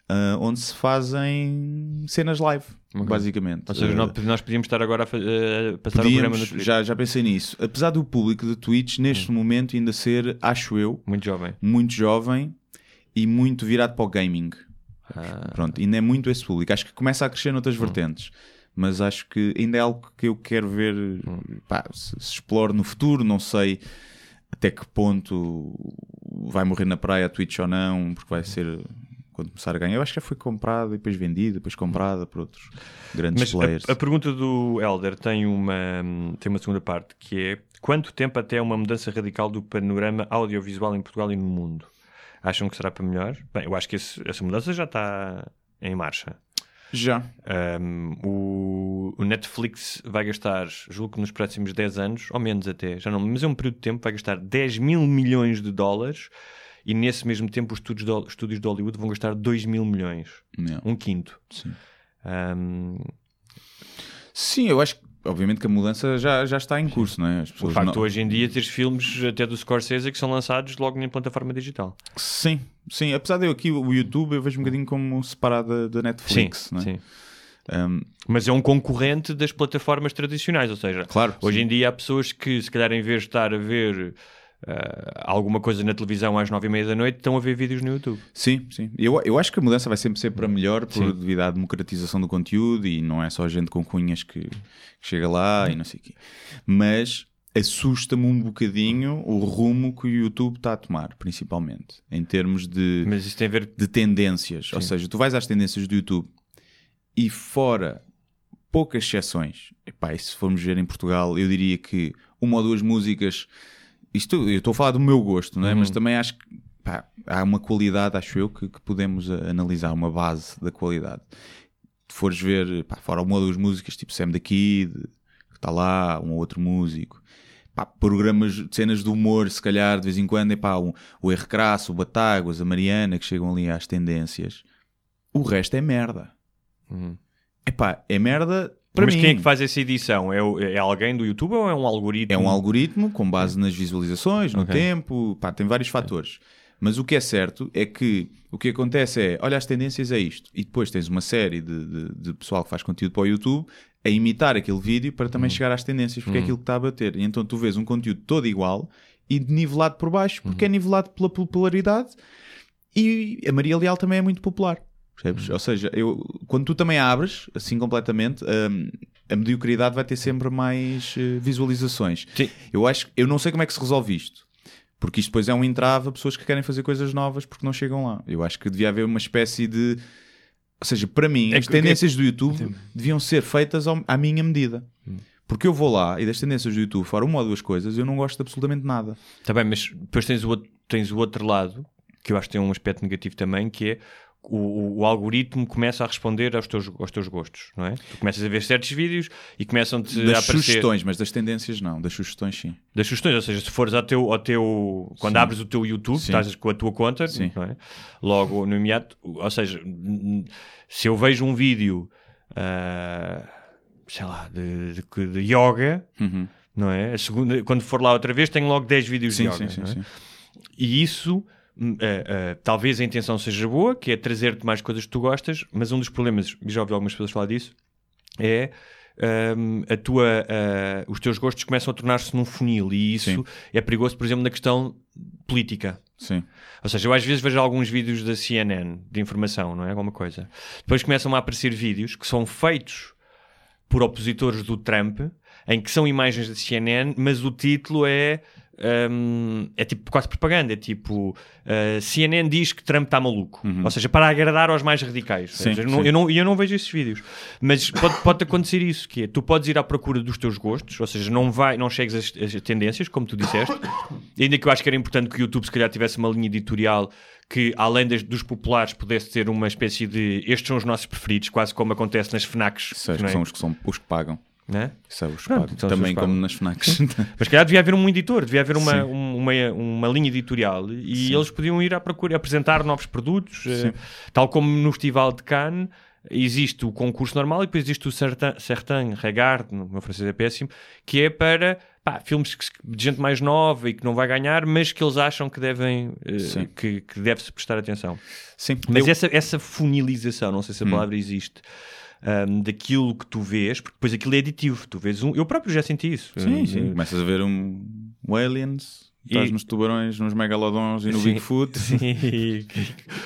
ah, onde se fazem cenas live, basicamente. Ou seja, Eh, nós- podíamos estar agora a, a passar o programa podíamos, no Twitch. já, já pensei nisso. Apesar do público de Twitch, neste momento, ainda ser, acho eu, Muito jovem. muito jovem e muito virado para o gaming. Ah. Pronto, ainda é muito esse público. Acho que começa a crescer noutras vertentes. Mas acho que ainda é algo que eu quero ver pá, se, se explore no futuro. Não sei até que ponto vai morrer na praia a Twitch ou não, porque vai ser quando começar a ganhar. Eu acho que já foi comprado e depois vendido, depois comprada por outros grandes Mas players. a, a pergunta do Elder tem uma, tem uma segunda parte que é quanto tempo até uma mudança radical do panorama audiovisual em Portugal e no mundo? Acham que será para melhor? Bem, eu acho que esse- essa mudança já está em marcha. Já. Um, o, o Netflix vai gastar, julgo que nos próximos 10 anos, ou menos até, já não, mas é um período de tempo, vai gastar 10 mil milhões de dólares e nesse mesmo tempo os estúdios de, estúdios de Hollywood vão gastar 2 mil milhões, Yeah. um quinto. Sim. Um, Sim, eu acho que obviamente que a mudança já, já está em curso, não é? As o facto não- hoje em dia teres filmes até do Scorsese que são lançados logo em plataforma digital. Sim, sim. Apesar de eu aqui o YouTube eu vejo um bocadinho como separado da Netflix, sim, é? sim. Um, Mas é um concorrente das plataformas tradicionais, ou seja, Claro, hoje sim. em dia há pessoas que, se calhar, em vez de estar a ver ah, alguma coisa na televisão às nove e meia da noite, estão a ver vídeos no YouTube. Sim, sim. Eu, eu acho que a mudança vai sempre ser para melhor por Sim. devido à democratização do conteúdo e não é só gente com cunhas que, que chega lá e não sei o quê. Mas assusta-me um bocadinho o rumo que o YouTube está a tomar, principalmente, em termos de, Mas isso tem a ver. de tendências. Ou seja, tu vais às tendências do YouTube e fora poucas exceções, epá, e se formos ver em Portugal, eu diria que uma ou duas músicas. Isto eu estou a falar do meu gosto, não é? mas também acho que pá, há uma qualidade, acho eu, que, que podemos ah, analisar, uma base da qualidade. Se fores ver, pá, fora uma ou duas músicas, tipo Sam the Kid, que está lá, um ou outro músico. Pá, programas, de cenas de humor, se calhar, de vez em quando, epá, um, o R. Crasso, o Batáguas, a Mariana, que chegam ali às tendências. O resto é merda. Epá, é merda para Mas mim. quem é que faz essa edição? É, o- é alguém do YouTube ou é um algoritmo? É um algoritmo com base nas visualizações, no Ok. tempo, pá, tem vários fatores. Mas o que é certo é que o que acontece é, olha, as tendências é isto. E depois tens uma série de, de- de pessoal que faz conteúdo para o YouTube a imitar aquele vídeo para também chegar às tendências, porque é aquilo que está a bater. E então tu vês um conteúdo todo igual e nivelado por baixo, porque Uhum. é nivelado pela popularidade e a Maria Leal também é muito popular. Percebes? Ou seja, eu, quando tu também abres, assim completamente, hum, a mediocridade vai ter sempre mais eh, visualizações. Sim. Eu acho, eu não sei como é que se resolve isto. Porque isto depois é um entrave a pessoas que querem fazer coisas novas porque não chegam lá. Eu acho que devia haver uma espécie de. Ou seja, para mim, É as que- tendências do YouTube deviam ser feitas ao- à minha medida. Porque eu vou lá e das tendências do YouTube, fora uma ou duas coisas, eu não gosto de absolutamente nada. Tá bem, mas depois tens o, outro, tens o outro lado, que eu acho que tem um aspecto negativo também, que é o, o- algoritmo começa a responder aos teus, aos teus gostos, não é? Tu começas a ver certos vídeos e começam-te a Das aparecer... sugestões, mas das tendências não. Das sugestões, sim. das sugestões, ou seja, se fores ao teu, ao teu quando Sim. abres o teu YouTube, Sim. estás com a tua conta, Sim. não é? logo no imediato, ou seja, se eu vejo um vídeo, ah, sei lá, de, de, de yoga, Uhum. não é? A segunda, quando for lá outra vez, tenho logo 10 vídeos Sim, de yoga. sim, sim, é? sim. E isso, ah, ah, talvez a intenção seja boa, que é trazer-te mais coisas que tu gostas, mas um dos problemas, e já ouvi algumas pessoas falar disso, é hum, a tua, ah, os teus gostos começam a tornar-se num funil e isso Sim. é perigoso, por exemplo, na questão política. Sim. Ou seja, eu às vezes vejo alguns vídeos da CNN de informação, não é? Alguma coisa. Depois começam a aparecer vídeos que são feitos por opositores do Trump, em que são imagens da CNN, mas o título é. Hum, é tipo quase propaganda, é tipo uh, CNN diz que Trump está maluco, ou seja, para agradar aos mais radicais. Sim, seja, eu, não, eu, não, eu não vejo esses vídeos, mas pode, pode acontecer isso: que é, tu podes ir à procura dos teus gostos, ou seja, não, vai, não chegues às, às tendências, como tu disseste, ainda que eu acho que era importante que o YouTube se calhar tivesse uma linha editorial que, além das- dos populares, pudesse ter uma espécie de estes são os nossos preferidos, quase como acontece nas FNACs. Que é? são os que, são os que pagam. Não é? São os Pronto, então Também como nas FNACs. *laughs* Mas se calhar devia haver um editor, devia haver uma, Sim. um- uma, uma linha editorial e eles podiam ir à procura, apresentar novos produtos, eh, tal como no Festival de Cannes existe o concurso normal e depois existe o Certain, Regard, no meu francês é péssimo, que é para pá, filmes que de gente mais nova e que não vai ganhar, mas que eles acham que devem eh, Sim. que, que deve-se prestar atenção. Sim. Mas Eu- essa, essa funilização, não sei se a palavra existe, ahm, daquilo que tu vês, porque depois aquilo é aditivo. Tu vês um. Eu próprio já senti isso. Sim, Eh, sim. Começas a ver um, um Aliens estás E- nos tubarões, nos megalodons e no Sim, Bigfoot. *laughs* Sim.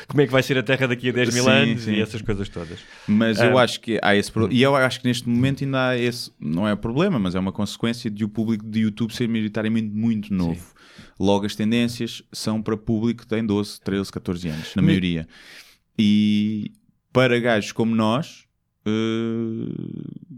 Como é que vai ser a Terra daqui a 10 mil Sim, anos sim. e essas coisas todas. Mas eu Ah. acho que há esse problema. E eu acho que neste momento ainda há esse. Não é problema, mas é uma consequência de o público de YouTube ser maioritariamente muito novo. Logo, as tendências são para público que tem 12, 13, 14 anos, na maioria. E para gajos como nós. Eh,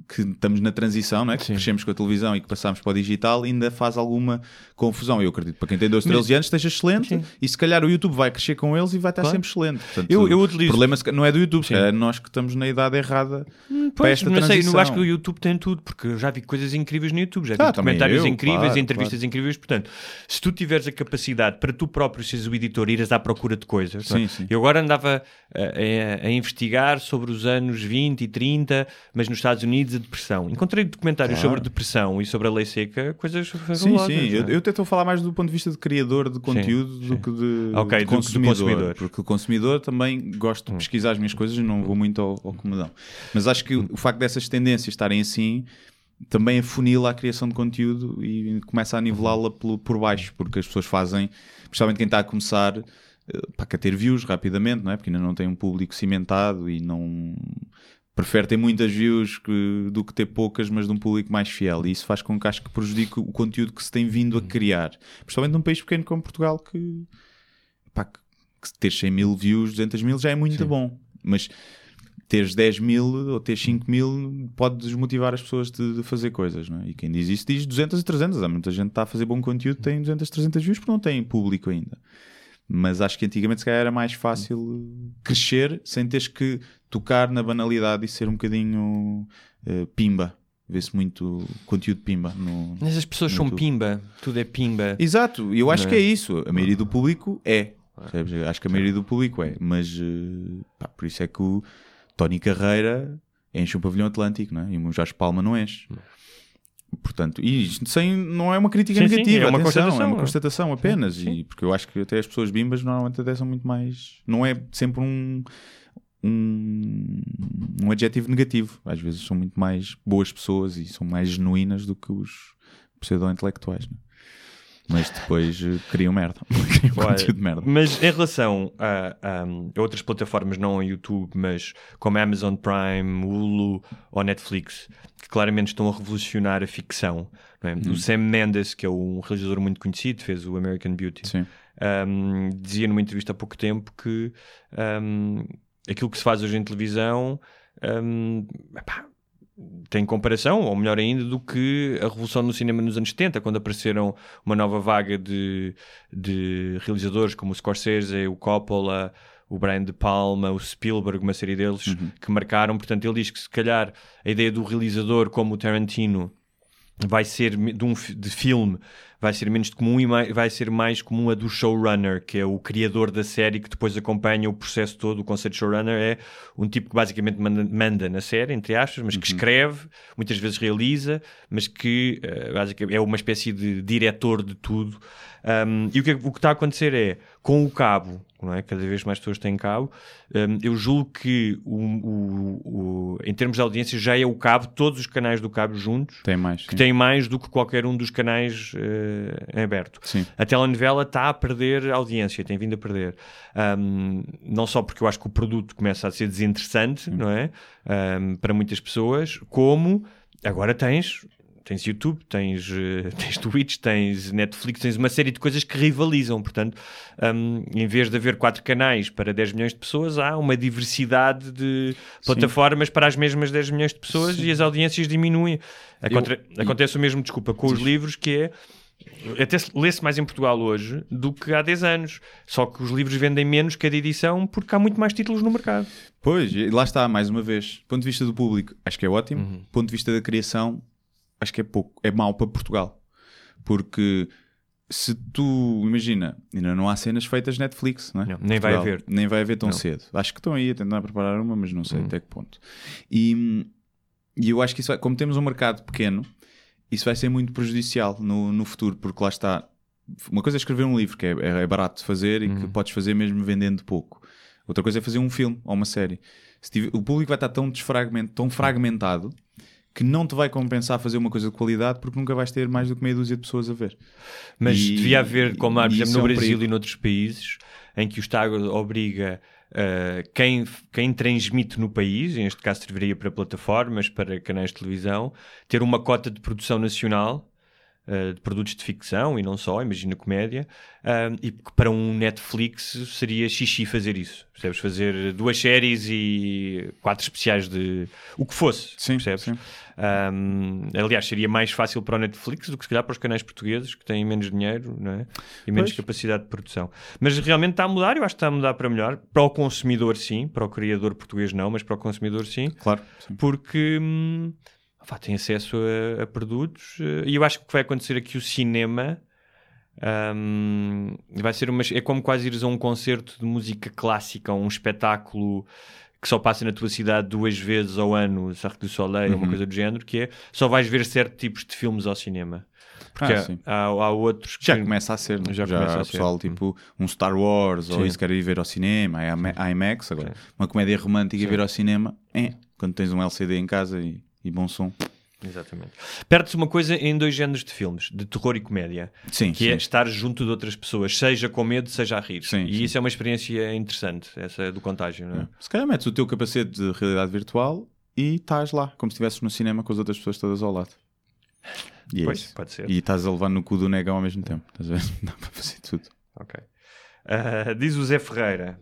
que estamos na transição, não é? que Sim. crescemos com a televisão e que passamos para o digital, ainda faz alguma confusão. Eu acredito para quem tem 12, 13 anos esteja excelente Sim. e se calhar o YouTube vai crescer com eles e vai estar Claro. sempre excelente. Portanto, Eu- eu o utilizo- problema se ca- não é do YouTube, Sim. é nós que estamos na idade errada para Pois, esta não sei, transição. não acho que o YouTube tem tudo, porque eu já vi coisas incríveis no YouTube, já vi Ah, eu, incríveis, claro, entrevistas incríveis. Portanto, se tu tiveres a capacidade para tu próprio seres o editor, ires à procura de coisas. é? Sim, sim. Eu agora andava eh, a, a investigar sobre os anos 20 e 30, mas nos Estados Unidos a depressão. Encontrei documentários Claro. sobre depressão e sobre a lei seca, coisas Sim, sim. Eu, não é? eu tento falar mais do ponto de vista de criador de conteúdo do sim. que de, Ok, de do do consumidor, consumidor. Hum. Porque o consumidor também gosto de pesquisar as minhas coisas e não vou muito ao, ao comodão. Mas acho que o, o facto dessas tendências estarem assim também afunila a criação de conteúdo e começa a nivelá-la pelo- por baixo, porque as pessoas fazem, principalmente quem está a começar, eh, quer ter views rapidamente, não é? Porque ainda não tem um público cimentado e não prefere ter muitas views que- do que ter poucas, mas de um público mais fiel. E isso faz com que acho que prejudique o conteúdo que se tem vindo a criar. Principalmente num país pequeno como Portugal, que, pá, que, que ter 100 mil views, 200 mil já é muito bom. Mas teres 10 mil ou teres 5 mil pode desmotivar as pessoas de, de fazer coisas, não é? E quem diz isso diz 200 e 300. Há muita gente que está a fazer bom conteúdo, tem 200, 300 views porque não tem público ainda. Mas acho que antigamente se calhar era mais fácil crescer sem teres que tocar na banalidade e ser um bocadinho eh, pimba. Vê-se muito conteúdo pimba no. Mas as pessoas no são YouTube. pimba, tudo é pimba. Exato, e eu acho Não que é? é isso. A maioria do público é. Eu Acho que a maioria do público é. Mas eh, pá, por isso é que o Tony Carreira enche um pavilhão atlântico, não é? E o Jorge Palma não enche. Portanto, e isto sem, não é uma crítica Sim, sim, negativa, é uma atenção, constatação, é uma é. constatação apenas. E, porque eu acho que até as pessoas bimbas normalmente até são muito mais. Não é sempre um, um, um adjetivo negativo. Às vezes são muito mais boas pessoas e são mais genuínas do que os pseudo-intelectuais. não é? Mas depois eh, criam merda. *laughs* criam Olha, conteúdo de merda. Mas em relação a, a- a outras plataformas, não ao YouTube, mas como a Amazon Prime, Hulu ou Netflix, que claramente estão a revolucionar a ficção. é? Uhum. O Sam Mendes, que é um realizador muito conhecido, fez o American Beauty, um, dizia numa entrevista há pouco tempo que um, aquilo que se faz hoje em televisão um, epá, tem comparação, ou melhor ainda, do que a revolução no cinema nos anos 70, quando apareceram uma nova vaga de, de realizadores como o Scorsese, o Coppola, o Brian De Palma, o Spielberg, uma série deles que marcaram. Portanto, ele diz que se calhar a ideia do realizador como o Tarantino vai ser de um de filme vai ser menos comum e vai ser mais comum a do showrunner, que é o criador da série que depois acompanha o processo todo. O conceito de showrunner é um tipo que basicamente manda, manda na série, entre aspas, mas que escreve, muitas vezes realiza, mas que eh, basicamente é uma espécie de diretor de tudo. Um, e o que, é- o que está a acontecer é, com o cabo, não é? cada vez mais pessoas têm cabo, um, eu julgo que o, o- o- em termos de audiência já é o cabo, todos os canais do cabo juntos, Tem mais. que sim. tem mais do que qualquer um dos canais eh, em aberto. Sim. A telenovela está a perder audiência, tem vindo a perder. Ahm, não só porque eu acho que o produto começa a ser desinteressante, não é? Ahm, para muitas pessoas, como agora tens. Tens YouTube, tens, eh, *laughs* tens Twitch, tens Netflix, tens uma série de coisas que rivalizam. Portanto, ahm, em vez de haver quatro canais para 10 milhões de pessoas, há uma diversidade de plataformas para as mesmas 10 milhões de pessoas e as audiências diminuem. Aconte- Acontece o mesmo, desculpa, com os livros, que é até se- lê-se mais em Portugal hoje do que há 10 anos. Só que os livros vendem menos cada edição porque há muito mais títulos no mercado. Pois, e lá está, mais uma vez. Do ponto de vista do público, acho que é ótimo. Uhum. Ponto de vista da criação, acho que é pouco. É mau para Portugal. Porque se tu, imagina, ainda não há cenas feitas Netflix, não é? Não, nem vai Portugal. haver. Nem vai haver tão Não. cedo. Acho que estão aí a tentar preparar uma, mas não sei Uhum. até que ponto. E, e eu acho que isso vai, como temos um mercado pequeno, isso vai ser muito prejudicial no, no futuro, porque lá está. Uma coisa é escrever um livro, que é, é- é barato de fazer e Uhum. que podes fazer mesmo vendendo pouco. Outra coisa é fazer um filme ou uma série. Tiver- o público vai estar tão desfragmentado, tão fragmentado, que não te vai compensar fazer uma coisa de qualidade porque nunca vais ter mais do que meia dúzia de pessoas a ver. Mas E- devia haver, como há, por exemplo, no é um Brasil perigo. e noutros países, em que o Estado obriga uh, quem, quem transmite no país, neste caso serviria para plataformas, para canais de televisão, ter uma cota de produção nacional uh, de produtos de ficção e não só, imagina comédia, e que para um Netflix seria xixi fazer isso. Percebes? Fazer duas séries e quatro especiais de o que fosse. Sim, percebes? sim. Um, aliás, seria mais fácil para o Netflix do que se calhar para os canais portugueses que têm menos dinheiro não é? e menos Pois. capacidade de produção. Mas realmente está a mudar, eu acho que está a mudar para melhor. Para o consumidor, sim, para o criador português, não, mas para o consumidor, sim, Claro. sim. porque hum, pá, tem acesso a, a produtos eh, e eu acho que vai acontecer aqui o cinema. hum, vai ser uma, é como quase ires a um concerto de música clássica, um espetáculo que só passa na tua cidade duas vezes ao ano, Cirque du Soleil, Uhum. uma coisa do género, que é só vais ver certos tipos de filmes ao cinema. Porque Ah, sim. há, há outros que Já começa a ser, né? Já já, começa a ser. pessoal tipo um Star Wars ou Sim. isso quer ir ver ao cinema, é a IMAX agora. Uma comédia romântica e ver ao cinema, é quando tens um LCD em casa e, e bom som. Exatamente. Perde-se uma coisa em dois géneros de filmes, de terror e comédia, Sim, que sim. é estar junto de outras pessoas, seja com medo, seja a rir. Sim, e isso é uma experiência interessante, essa do contágio, não é? Se calhar metes o teu capacete de realidade virtual e estás lá, como se estivesses no cinema com as outras pessoas todas ao lado. E é Pois, isso. pode ser. E estás a levar no cu do negão ao mesmo tempo. Estás a ver? *laughs* Dá para fazer tudo. Ok. Ah, diz o Zé Ferreira.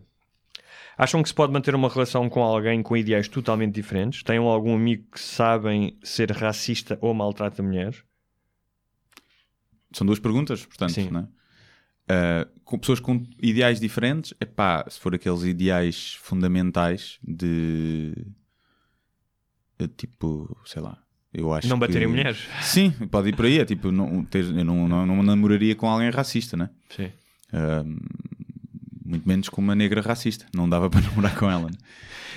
Acham que se pode manter uma relação com alguém com ideais totalmente diferentes? Tenham algum amigo que sabem ser racista ou maltrata mulheres? São duas perguntas, portanto, Sim. não é? Ah, com pessoas com ideais diferentes, é pá, se for aqueles ideais fundamentais de tipo, sei lá, eu acho não baterem que... mulheres? Sim, pode ir por aí. É tipo, não, ter, eu não, não, não namoraria com alguém racista, né? Sim. Ahm, muito menos com uma negra racista. Não dava *laughs* para namorar com ela. Né?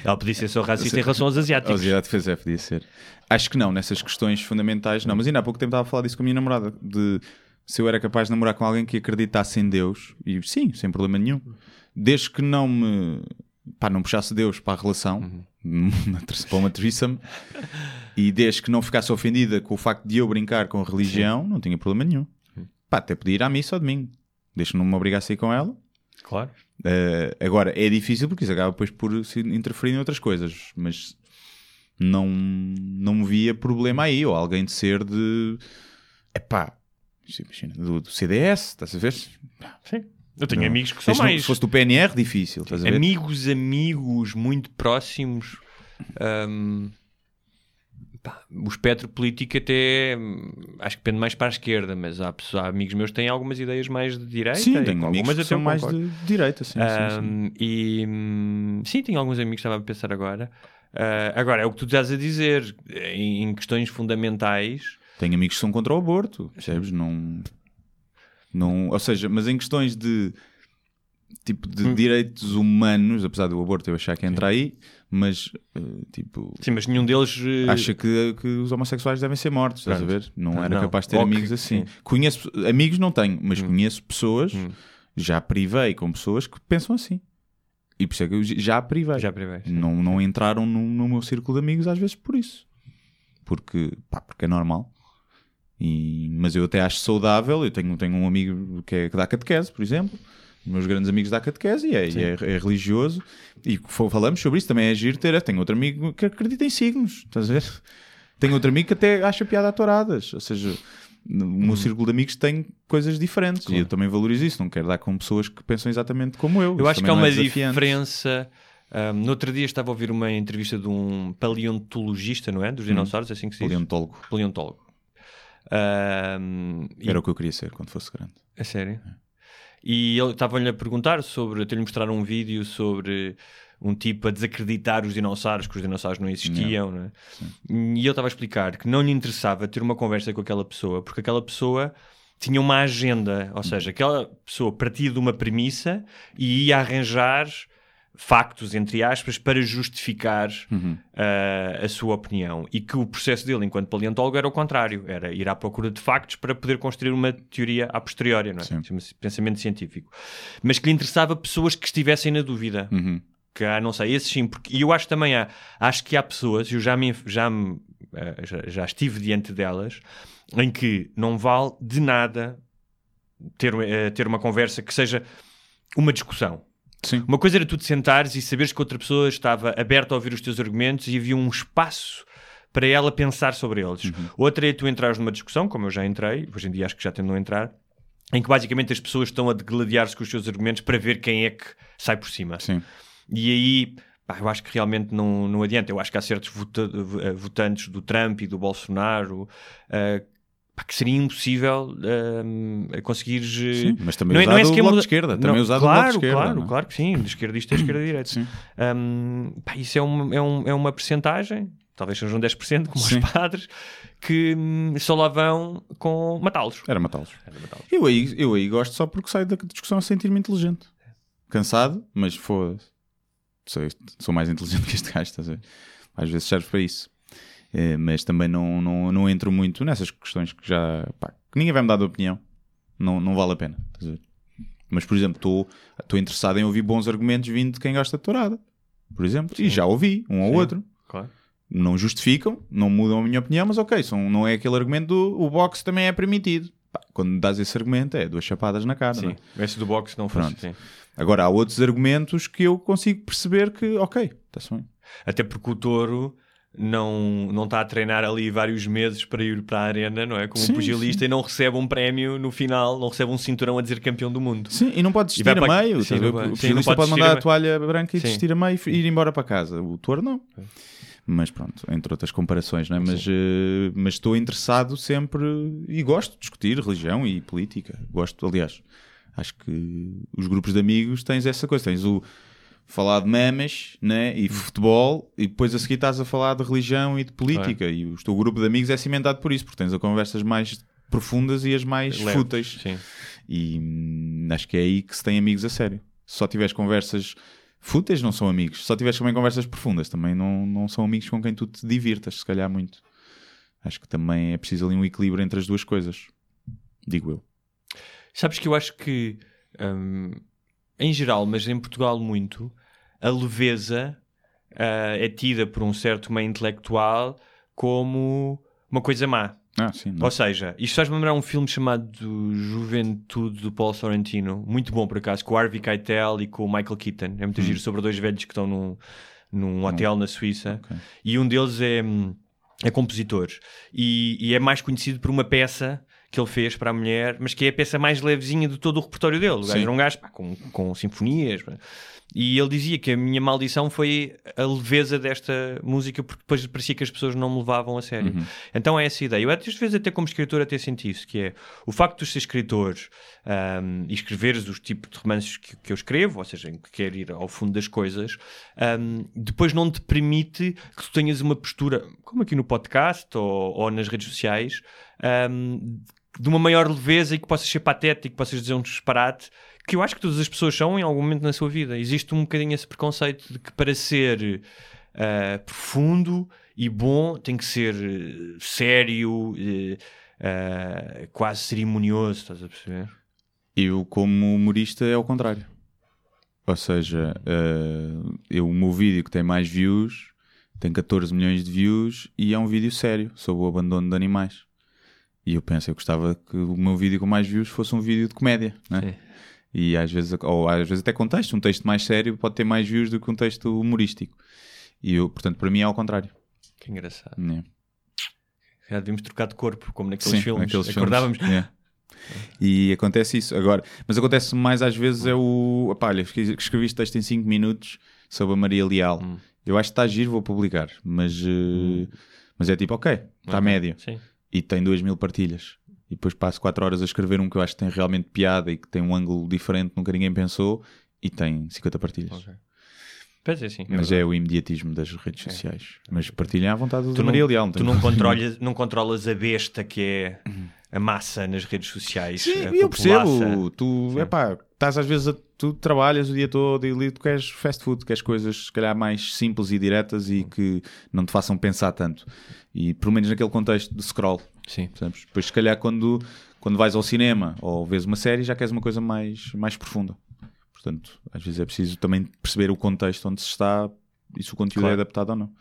Ela podia ser só racista em relação aos asiáticos. A de fazer podia ser. Acho que não, nessas questões fundamentais, não. Mas ainda há pouco tempo estava a falar disso com a minha namorada, de se eu era capaz de namorar com alguém que acreditasse em Deus, e sim, sem problema nenhum, desde que não me pá, não puxasse Deus para a relação, ter- para uma threesome, e desde que não ficasse ofendida com o facto de eu brincar com a religião, não tinha problema nenhum. Pá, até podia ir à missa ao domingo, desde que não me obrigasse a ir com ela. Claro. Uh, agora, é difícil porque isso acaba depois por se interferir em outras coisas, mas não, não me via problema aí, ou alguém de ser de epá, imagina, do, do CDS, estás a ver? Sim. Eu tenho Não. amigos que são Este mais Se fosse do PNR, difícil, estás a ver? amigos, amigos muito próximos. hum, pá, o espectro político até hum, acho que depende mais para a esquerda, mas há, pessoas, há amigos meus que têm algumas ideias mais de direita. Sim, tenho algumas que até mais de direita, sim, sim, sim. Um, E hum, sim, tenho alguns amigos que estava a pensar agora. Ah, agora, é o que tu estás a dizer, em, em questões fundamentais. Tenho amigos que são contra o aborto, percebes? Não, não, ou seja, mas em questões de tipo de Hum. direitos humanos, apesar do aborto eu achar que entra aí, mas eh, tipo Sim, mas nenhum deles. eh, acha que, que os homossexuais devem ser mortos, estás a ver? Não era não. capaz de ter amigos assim. sim. Conheço amigos não tenho, mas conheço pessoas, Hum. já privei com pessoas que pensam assim. E por isso é que eu já privei. Já privei. sim. não, não entraram no, no meu círculo de amigos às vezes por isso. Porque, pá, porque é normal. E, mas eu até acho saudável. Eu tenho, tenho um amigo que, é, que dá catequese, por exemplo. Meus grandes amigos da catequese e é, e é, é religioso. E falamos sobre isso também. É giro ter. Tenho outro amigo que acredita em signos. Estás a ver? Tenho outro amigo que até acha piada a touradas. Ou seja, no meu círculo de amigos tem coisas diferentes. E eu também valorizo isso. Não quero dar com pessoas que pensam exatamente como eu. Eu Isso acho que há uma é diferença. Um, no outro dia estava a ouvir uma entrevista de um paleontologista, não é? Dos dinossauros, é assim que se diz? Paleontólogo. Paleontólogo. Um, e- Era o que eu queria ser quando fosse grande. A sério? E ele estava-lhe a perguntar sobre. Até lhe mostraram um vídeo sobre um tipo a desacreditar os dinossauros, que os dinossauros não existiam, não é? E ele estava a explicar que não lhe interessava ter uma conversa com aquela pessoa, porque aquela pessoa tinha uma agenda, ou seja, aquela pessoa partia de uma premissa e ia arranjar factos, entre aspas, para justificar ah, a sua opinião. E que o processo dele, enquanto paleontólogo, era o contrário. Era ir à procura de factos para poder construir uma teoria a posteriori, não é? Chama-se pensamento científico. Mas que lhe interessava pessoas que estivessem na dúvida. Uhum. Que há, não sei, esses sim. Porque, e eu acho também há, acho que há pessoas, eu já me, já me já, já estive diante delas, em que não vale de nada ter, eh, ter uma conversa que seja uma discussão. Sim. Uma coisa era tu te sentares e saberes que outra pessoa estava aberta a ouvir os teus argumentos e havia um espaço para ela pensar sobre eles. Uhum. Outra é tu entrares numa discussão, como eu já entrei, hoje em dia acho que já tendo a entrar, em que basicamente as pessoas estão a degladiar-se com os seus argumentos para ver quem é que sai por cima. Sim. E aí, pá, eu acho que realmente não, não adianta. Eu acho que há certos vota- eh, votantes do Trump e do Bolsonaro eh, pá, que seria impossível eh, conseguir. Sim, mas também não é, usado não é o Bloco de Esquerda, também Não, usado o claro, Bloco de Esquerda, Claro, não é? claro que sim, de esquerda isto é esquerda e direita. Hum, pá, isso é, um, é, um, é uma percentagem, talvez sejam 10%, como Sim. os padres, que hum, só lá vão com matá-los. Era matá-los. Matá-los. Eu aí, eu aí gosto só porque saio da discussão a sentir-me inteligente. Cansado, mas foda-se. Sou, sou mais inteligente *laughs* que este gajo, estás a ver? Às vezes serve para isso. Eh, mas também não, não, não entro muito nessas questões que já. pá, que ninguém vai me dar de opinião. Não, não vale a pena. Mas, por exemplo, estou interessado em ouvir bons argumentos vindo de quem gosta de tourada. Por exemplo. E já ouvi, um ou Sim. outro. Claro. Não justificam, não mudam a minha opinião, mas ok, são, não é aquele argumento do o boxe também é permitido. Pá, quando dás esse argumento, é duas chapadas na cara. não Sim, é? esse do boxe não sim. Agora, há outros argumentos que eu consigo perceber que, ok, está-se bem. Até porque o touro não, não está a treinar ali vários meses para ir para a arena, não é? Como Sim, um pugilista e não recebe um prémio no final, não recebe um cinturão a dizer campeão do mundo. Sim, e não pode desistir a para- meio. Sim, o sim, pugilista pode pode mandar a meio. toalha branca e Sim. desistir a meio e ir embora para casa. O touro não. Mas pronto, entre outras comparações, não é? Mas, eh, mas estou interessado sempre e gosto de discutir religião e política. Gosto, aliás, acho que os grupos de amigos tens essa coisa. Tens o falar de memes né? e futebol e depois a seguir estás a falar de religião e de política. E o teu grupo de amigos é cimentado por isso, porque tens a conversas mais profundas e as mais Leves, fúteis. Sim. E hum, acho que é aí que se tem amigos a sério. Se só tiveres conversas fúteis, não são amigos. Se só tiveres também conversas profundas, também não, não são amigos com quem tu te divirtas, se calhar muito. Acho que também é preciso ali um equilíbrio entre as duas coisas. Digo eu. Sabes que eu acho que, hum, em geral, mas em Portugal muito, a leveza ah, é tida por um certo meio intelectual como uma coisa má. Ah, sim. não. Ou seja, isto faz-me lembrar um filme chamado Juventude do Paul Sorrentino, muito bom por acaso, com o Harvey Keitel e com o Michael Keaton. É muito giro sobre dois velhos que estão num, num hotel na Suíça Ok. e um deles é, hum, é compositor e, e é mais conhecido por uma peça que ele fez para a mulher, mas que é a peça mais levezinha de todo o repertório dele. O gajo Sim. era um gajo pá, com, com sinfonias. pá. E ele dizia que a minha maldição foi a leveza desta música, porque depois parecia que as pessoas não me levavam a sério. Então é essa a ideia. Eu às vezes até como escritor até senti isso, que é o facto de ser escritor ahm, e escreveres os tipos de romances que, que eu escrevo, ou seja, em que quero ir ao fundo das coisas, ahm, depois não te permite que tu tenhas uma postura, como aqui no podcast ou, ou nas redes sociais, ahm, de uma maior leveza e que possas ser patético, que possas dizer um disparate, que eu acho que todas as pessoas são em algum momento na sua vida. Existe um bocadinho esse preconceito de que para ser ah, profundo e bom tem que ser eh, sério, ah, quase cerimonioso, estás a perceber? Eu, como humorista, é ao contrário. Ou seja, eu, o meu vídeo que tem mais views tem 14 milhões de views e é um vídeo sério sobre o abandono de animais. E eu penso, eu gostava que o meu vídeo com mais views fosse um vídeo de comédia, né? Sim. E às vezes, ou às vezes até contexto, um texto mais sério pode ter mais views do que um texto humorístico. E eu, portanto, para mim é ao contrário. Que engraçado. né? Já devíamos trocar de corpo, como naqueles filmes. naqueles filmes, Acordávamos. yeah. E acontece isso. Agora, mas acontece mais às vezes é o. Opá, olha, escrevi este texto em 5 minutos sobre a Maria Leal. Hum. Eu acho que está giro, vou publicar. Mas, eh, mas é tipo, ok, está Ok. médio. Sim. E tem 2 mil partilhas. E depois passo 4 horas a escrever um que eu acho que tem realmente piada e que tem um ângulo diferente, nunca ninguém pensou, e tem 50 partilhas. Ok. Pois é, sim. é Mas verdade. é o imediatismo das redes sociais. Mas partilhem à vontade Tu da não, Maria Leal. tu não, controlas, não controlas a besta que é a massa nas redes sociais. Sim, eu percebo. Tu, Sim. epá, estás às vezes a, tu trabalhas o dia todo e ali tu queres fast food, queres coisas se calhar mais simples e diretas e que não te façam pensar tanto. E pelo menos naquele contexto de scroll. Sim. percebes? Depois, se calhar, quando, quando vais ao cinema ou vês uma série, já queres uma coisa mais, mais profunda. Portanto, às vezes é preciso também perceber o contexto onde se está e se o conteúdo Claro. é adaptado ou não.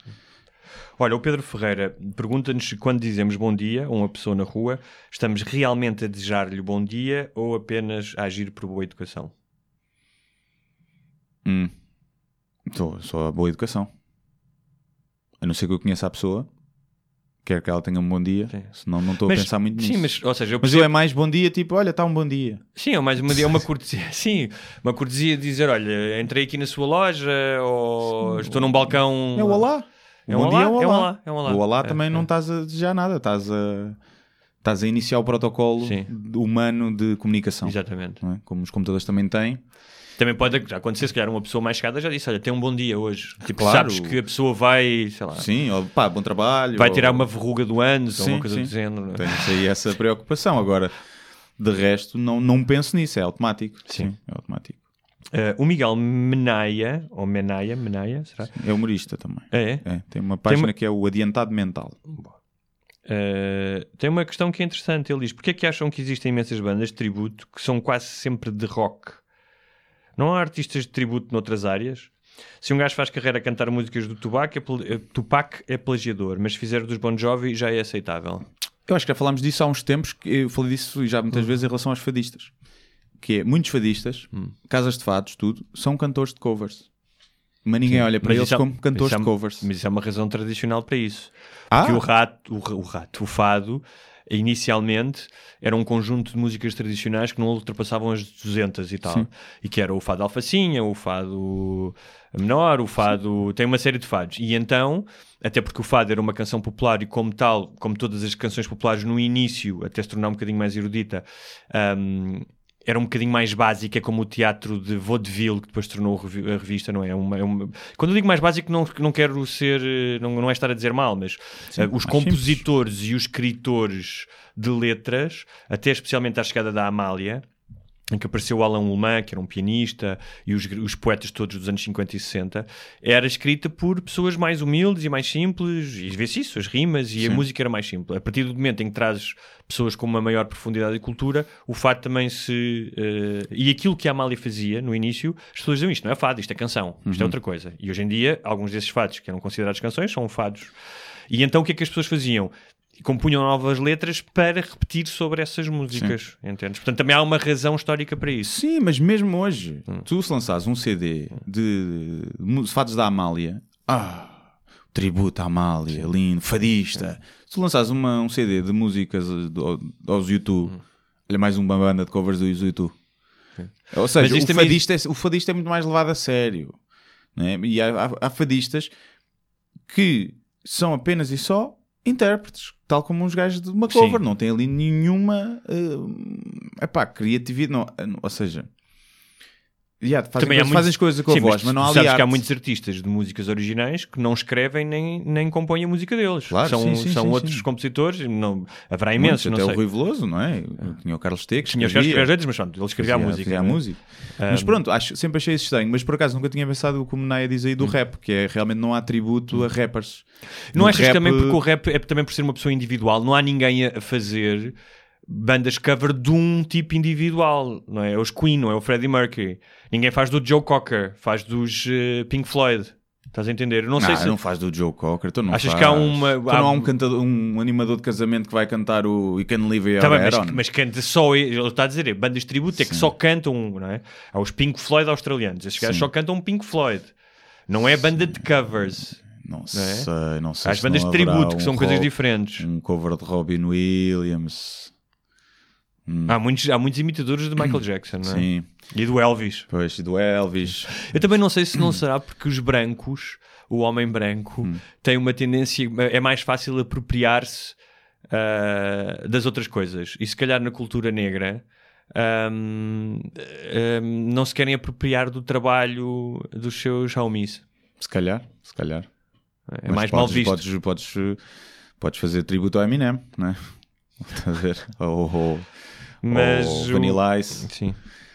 Olha, o Pedro Ferreira pergunta-nos quando dizemos bom dia a uma pessoa na rua, estamos realmente a desejar-lhe bom dia ou apenas a agir por boa educação? Hum. Só a boa educação. A não ser que eu conheça a pessoa, quero que ela tenha um bom dia, Sim. senão não estou a Mas- pensar muito nisso. Sim, mas, ou seja, eu Mas percebo... eu é mais bom dia, tipo, olha, está um bom dia. Sim, é mais uma, é uma cortesia. *laughs* Sim, uma cortesia de dizer: olha, entrei aqui na sua loja ou estou num balcão. É o olá. É um bom olá, dia é o é um olá. é um olá. O olá É, também é. não estás a desejar nada, estás a, estás a iniciar o protocolo Sim. humano de comunicação. Exatamente. é? Como os computadores também têm. Também pode acontecer, se calhar, uma pessoa mais chegada já disse: olha, tem um bom dia hoje. Tipo, Claro. sabes que a pessoa vai, sei lá, Sim, ou, pá, bom trabalho. vai ou- tirar uma verruga do ou Sim, uma coisa sim. do género. Tens aí essa preocupação. Agora, de resto, não, não penso nisso, é automático. Sim. é automático. Eh, o Miguel Menaia, ou Menaia, Menaia, será? É humorista também. É, é. Tem uma página uma- que é o Adiantado Mental. Uh, tem uma questão que é interessante. Ele diz: Porquê é que acham que existem imensas bandas de tributo que são quase sempre de rock? Não há artistas de tributo noutras áreas? Se um gajo faz carreira a cantar músicas do Tupac, é, eh, Tupac é plagiador, mas se fizer dos Bon Jovi já é aceitável. Eu acho que já falámos disso há uns tempos, que eu falei disso já muitas vezes em relação aos fadistas. Que é, muitos fadistas, casas de fados, tudo, são cantores de covers. Mas ninguém olha para eles é- como cantores é- de covers. Mas isso é uma razão tradicional para isso. Ah. Porque o rato, o, o rato, o fado, inicialmente era um conjunto de músicas tradicionais que não ultrapassavam as 200 e tal. Sim. E que era o fado alfacinha, o fado menor, o fado. Tem uma série de fados. E então, até porque o fado era uma canção popular e, como tal, como todas as canções populares no início, até se tornar um bocadinho mais erudita. hum, era um bocadinho mais básica, como o teatro de vaudeville, que depois tornou a revista, não é? É uma- é uma- Quando eu digo mais básico, não, não quero ser, eh, não, não é estar a dizer mal, mas eh, os mais compositores e os escritores de letras, até especialmente à chegada da Amália, em que apareceu o Alan Ullman, que era um pianista, e os, os poetas todos dos anos 50 e 60, era escrita por pessoas mais humildes e mais simples, e vê-se isso, as rimas, e a música era mais simples. A partir do momento em que trazes pessoas com uma maior profundidade e cultura, o fado também se... eh, e aquilo que a Amália fazia no início, as pessoas diziam isto não é fado, isto é canção, isto é outra coisa. E hoje em dia, alguns desses fados que eram considerados canções são fados. E então o que é que as pessoas faziam? Compunham novas letras para repetir sobre essas músicas, entendes? Portanto, também há uma razão histórica para isso. Sim, mas mesmo hoje, Hum. tu se lançares um CD de, de fados da Amália, ah, tributo à Amália, lindo, fadista. Se tu lançares uma, um CD de músicas eh, do- aos YouTube, Hum. olha mais uma banda de covers dos YouTube. Ou seja, o fadista, é, o fadista é muito mais levado a sério. né? E há, há- há fadistas que são apenas e só intérpretes, tal como uns gajos de uma cover, Sim. não tem ali nenhuma uh, epá, criatividade, não, ou seja, yeah, fazem, Também coisas, fazem as coisas com a Sim, voz, mas, não há sabes que há muitos artistas de músicas originais que não escrevem nem, nem compõem a música deles. Claro, são sim, sim, são sim, outros compositores, não, haverá Muitos, imensos, não até sei. o Rui Veloso, não é? Tinha o Carlos T que Tinha os que as letras, mas pronto, ele escrevia a música. a é? música. Mas pronto, acho, sempre achei isso estranho. Mas por acaso nunca tinha pensado como o Naya diz aí do rap, que é realmente não há tributo a rappers. Não No achas rap- que também porque o rap é também por ser uma pessoa individual, não há ninguém a fazer bandas cover de um tipo individual, não é? É os Queen, não é o Freddie Mercury. Ninguém faz do Joe Cocker, faz dos eh, Pink Floyd. Estás a entender? Eu não, Não, sei se não faz do Joe Cocker. Tu não Achas faz. que há uma- Tu há- não há um, cantador, um animador de casamento que vai cantar o You Can Live Your Tá bem, mas, On? mas canta só ele está a dizer, é, bandas de tributo é que só cantam, não é? Há os Pink Floyd australianos, esses gajos Sim. só cantam Pink Floyd. Não é banda de covers. Não é? sei, não sei. Há as bandas não de tributo, que um são coisas ro- diferentes. Um cover de Robin Williams. Há, muitos, há muitos imitadores de Michael *clears throat* Jackson, não é? Sim, E do Elvis. pois, e do Elvis. Eu também não sei se não será porque os brancos, o homem branco, Hum. tem uma tendência, é mais fácil apropriar-se ah, das outras coisas. E se calhar na cultura negra ahm, ahm, não se querem apropriar do trabalho dos seus homies. Se calhar, se calhar. É Mas mais mal podes, visto. Podes, podes, podes fazer tributo ao Eminem, não é? *laughs* Estás a ver? Ou, ou, Mas ou o- Vanilla Ice. Sim.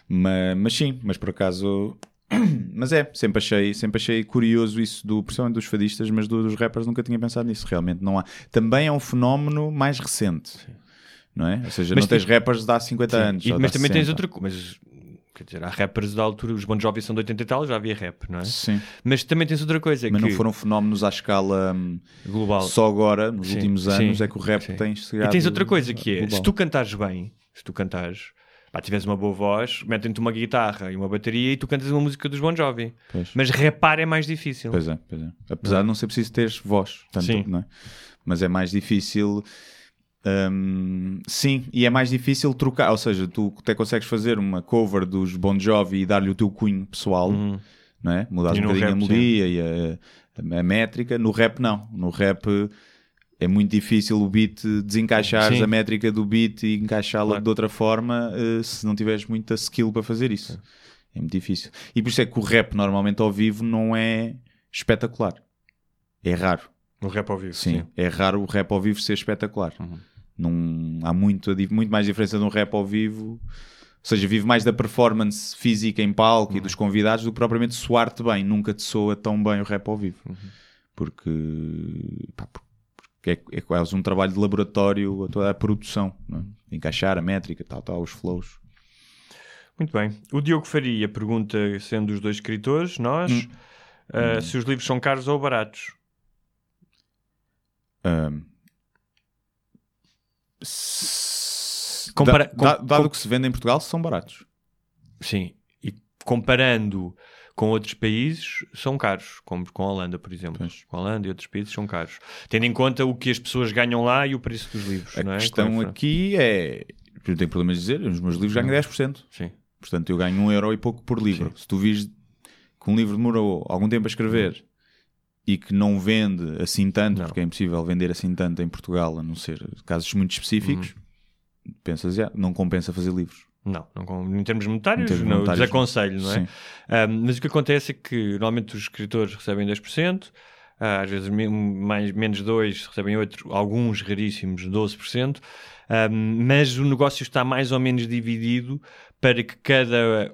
Mas, mas sim, mas por acaso. *clears throat* Mas é, sempre achei, sempre achei curioso isso, do, principalmente dos fadistas, mas do- dos rappers nunca tinha pensado nisso. Realmente não há. Também é um fenómeno mais recente, não é? Ou seja, Mas não tens rappers de há 50 anos. E- mas também tens 60. outra coisa. Mas quer dizer, há rappers da altura, os Bon Jovi são de 80 e tal, já havia rap, não é? Sim. Mas também tens outra coisa, Mas que não foram fenómenos à escala hum, global. só agora, nos Sim, últimos anos, sim, é que o rap sim. tem E chegado tens outra coisa que é, global. se tu cantares bem, se tu cantares, pá, tiveres uma boa voz, metem-te uma guitarra e uma bateria e tu cantas uma música dos Bon Jovi. Pois. Mas rapar é mais difícil. Pois é, pois é. Apesar de não ser preciso teres voz, tanto, não é? Mas é mais difícil. Hum, sim, e é mais difícil trocar. Ou seja, tu até consegues fazer uma cover dos Bon Jovi e dar-lhe o teu cunho pessoal, não é? Mudar Uhum. Um bocadinho a rap, sim. melodia e a, a métrica. No rap, não. No rap é muito difícil o beat desencaixares Sim. a métrica do beat e encaixá-la Claro. de outra forma eh, se não tiveres muita skill para fazer isso. É muito difícil. E por isso é que o rap normalmente ao vivo não é espetacular. É raro. No rap ao vivo, Sim, sim. é raro o rap ao vivo ser espetacular. Uhum. Não, há muito, muito mais diferença de um rap ao vivo. Ou seja, vive mais da performance física em palco Uhum. e dos convidados do que propriamente soar-te bem. Nunca te soa tão bem o rap ao vivo. Uhum. Porque, pá, porque é, é quase um trabalho de laboratório a toda a produção. é? Encaixar a métrica, tal, tal, os flows. Muito bem. O Diogo Faria pergunta, sendo os dois escritores, nós, Hum. uh, se os livros são caros ou baratos. S- Compara- da- da- dado com- que se vende em Portugal, são baratos. Sim. E comparando com outros países, são caros, como com a Holanda, por exemplo. Pois. Com a Holanda e outros países são caros. Tendo em conta o que as pessoas ganham lá e o preço dos livros, A não é? questão é aqui é. Eu não tenho problemas de dizer, os meus livros ganham 10%. Sim. Portanto, eu ganho um euro e pouco por livro. Se tu vis que um livro demorou algum tempo a escrever e que não vende assim tanto, Não. porque é impossível vender assim tanto em Portugal, a não ser casos muito específicos, Uhum. pensas, já, não compensa fazer livros. Não, não em termos monetários, Em termos não, monetários, desaconselho, não é? Um, mas o que acontece é que normalmente os escritores recebem 10%, ah, às vezes mais, menos 2 recebem outro, alguns raríssimos 12%, um, mas o negócio está mais ou menos dividido para que cada,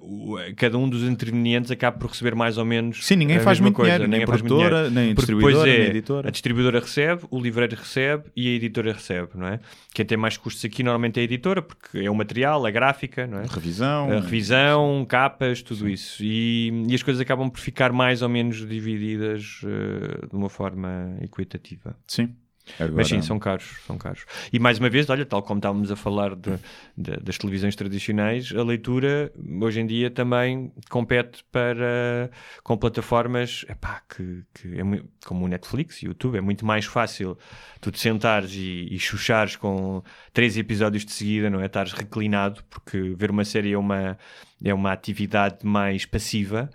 cada um dos intervenientes acabe por receber mais ou menos Sim, ninguém a faz mesma muito coisa, dinheiro, nem ninguém muito produtora, dinheiro. nem Porque depois distribuidora, é, nem editora. A distribuidora recebe, o livreiro recebe e a editora recebe, não é? Quem tem mais custos aqui normalmente é a editora, porque é o material, a gráfica, não é? Revisão. A revisão, capas, tudo isso. E, e as coisas acabam por ficar mais ou menos divididas eh, de uma forma equitativa. Sim. Agora, Mas sim, são caros, são caros. E mais uma vez, olha, tal como estávamos a falar de- de- das televisões tradicionais, a leitura hoje em dia também compete para com plataformas epá, que, que é como o Netflix e o YouTube, é muito mais fácil tu te sentares e, e chuchares com três episódios de seguida, não é? Estares reclinado, porque ver uma série é uma, é uma atividade mais passiva.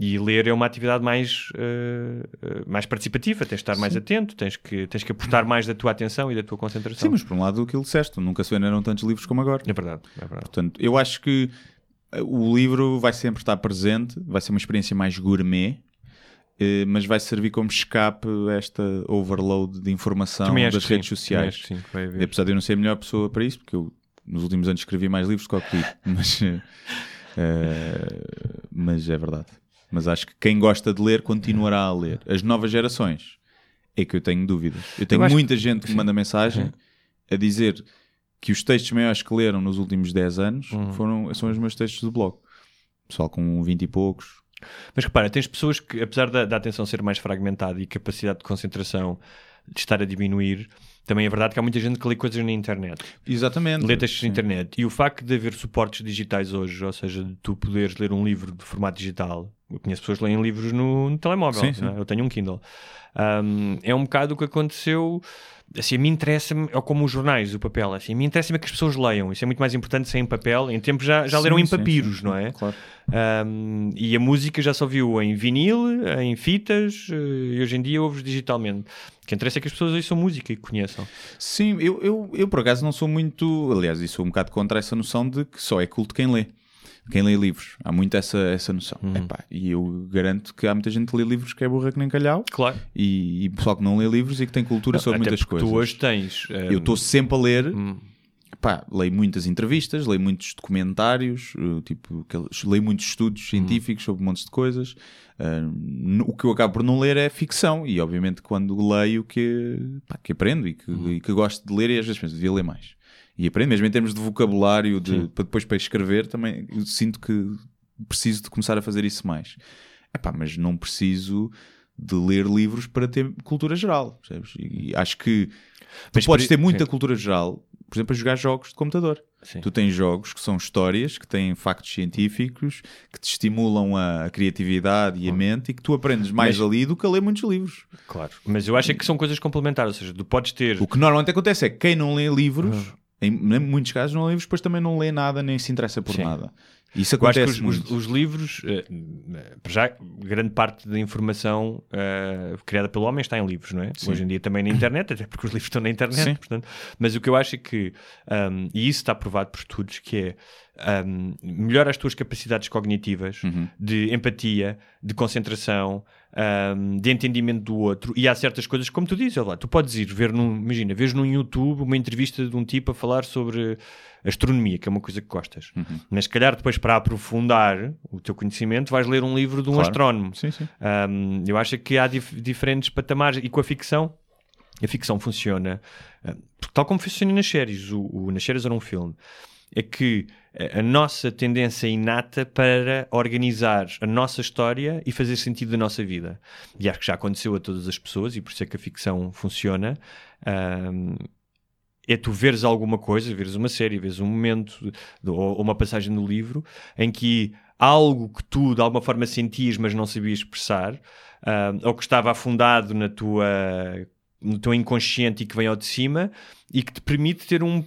E ler é uma atividade mais, eh, mais participativa, tens de estar mais atento, tens que, tens que aportar mais da tua atenção e da tua concentração. Sim, mas por um lado aquilo disseste, nunca se venderam tantos livros como agora. É verdade, é verdade. Portanto, eu acho que eh, o livro vai sempre estar presente, vai ser uma experiência mais gourmet, mas vai servir como escape a esta overload de informação das sim, redes também sociais. sim, que vai haver. Apesar de eu não ser a melhor pessoa para isso, porque eu nos últimos anos escrevi mais livros do que o que *laughs* mas, eh, mas é verdade. Mas acho que quem gosta de ler continuará a ler. As novas gerações é que eu tenho dúvidas. Eu tenho Eu muita gente que me manda mensagem a dizer que os textos maiores que leram nos últimos 10 anos Uhum. foram, são os meus textos do blog. Pessoal com 20 e poucos. Mas repara, tens pessoas que, apesar da, da atenção ser mais fragmentada e capacidade de concentração de estar a diminuir, também é verdade que há muita gente que lê coisas na internet. Exatamente. Lê textos na internet. E o facto de haver suportes digitais hoje, ou seja, de tu poderes ler um livro de formato digital. Eu conheço pessoas que leem livros no, no telemóvel. Sim, sim. é? Eu tenho um Kindle. Um, é um bocado o que aconteceu. Assim, a mim interessa-me, é como os jornais, o papel. Assim, a mim interessa-me é que as pessoas leiam. Isso é muito mais importante ser em papel. Em tempo já, já leram Sim, em sim, papiros, sim, não sim, é? Claro. Um, e a música já só viu em vinil, em fitas, eh, e hoje em dia ouves digitalmente. O que interessa é que as pessoas ouçam música e conheçam. Sim, eu, eu, eu por acaso não sou muito. Aliás, eu sou um bocado contra essa noção de que só é culto quem lê. Quem lê livros. Há muito essa, essa noção. Uhum. Epá, e eu garanto que há muita gente que lê livros que é burra que nem calhau. Claro. E, e pessoal que não lê livros e que tem cultura sobre Até muitas coisas. tu hoje tens. eh, Eu estou sempre a ler. Hum. Pá, leio muitas entrevistas, leio muitos documentários, eh, tipo, leio muitos estudos Hum. científicos sobre montes de coisas. N- o que eu acabo por não ler é ficção, e obviamente quando leio que, pá, que aprendo e que, Hum. e que gosto de ler, e às vezes penso, devia ler mais. E aprendo, mesmo em termos de vocabulário, de, para depois para escrever, também sinto que preciso de começar a fazer isso mais. Epá, mas não preciso de ler livros para ter cultura geral, percebes? E acho que tu Mas podes ter muita sim. cultura geral, por exemplo, a jogar jogos de computador. Sim. Tu tens jogos que são histórias, que têm factos científicos, que te estimulam a, criatividade e a mente e que tu aprendes mais Mas- ali do que a ler muitos livros. Claro. Mas eu acho que são coisas complementares, ou seja, tu podes ter. O que normalmente acontece é que quem não lê livros, em muitos casos não lê livros, depois também não lê nada nem se interessa por Sim. nada. Isso acontece os, os- os livros, para já, grande parte da informação eh, criada pelo homem está em livros, não é? Sim. Hoje em dia também na internet, até porque os livros estão na internet, Sim. portanto. Mas o que eu acho é que, um, e isso está provado por estudos, que é um, melhora as tuas capacidades cognitivas Uhum. de empatia, de concentração, um, de entendimento do outro. E há certas coisas, como tu dizes, lá, tu podes ir ver num, imagina, vês num YouTube uma entrevista de um tipo a falar sobre astronomia, que é uma coisa que gostas. Uhum. Mas se calhar depois para aprofundar o teu conhecimento vais ler um livro de um Claro. astrónomo. Sim, sim. Um, eu acho que há dif- diferentes patamares e com a ficção a ficção funciona uh, tal como funciona nas séries o, o- nas séries ou num filme é que a, nossa tendência inata para organizar a nossa história e fazer sentido da nossa vida. E acho que já aconteceu a todas as pessoas e por isso é que a ficção funciona. Um, é tu veres alguma coisa, veres uma série, veres um momento ou, uma passagem do livro em que algo que tu de alguma forma sentias mas não sabias expressar ah, ou que estava afundado na tua, no teu inconsciente e que vem ao de cima e que te permite ter um,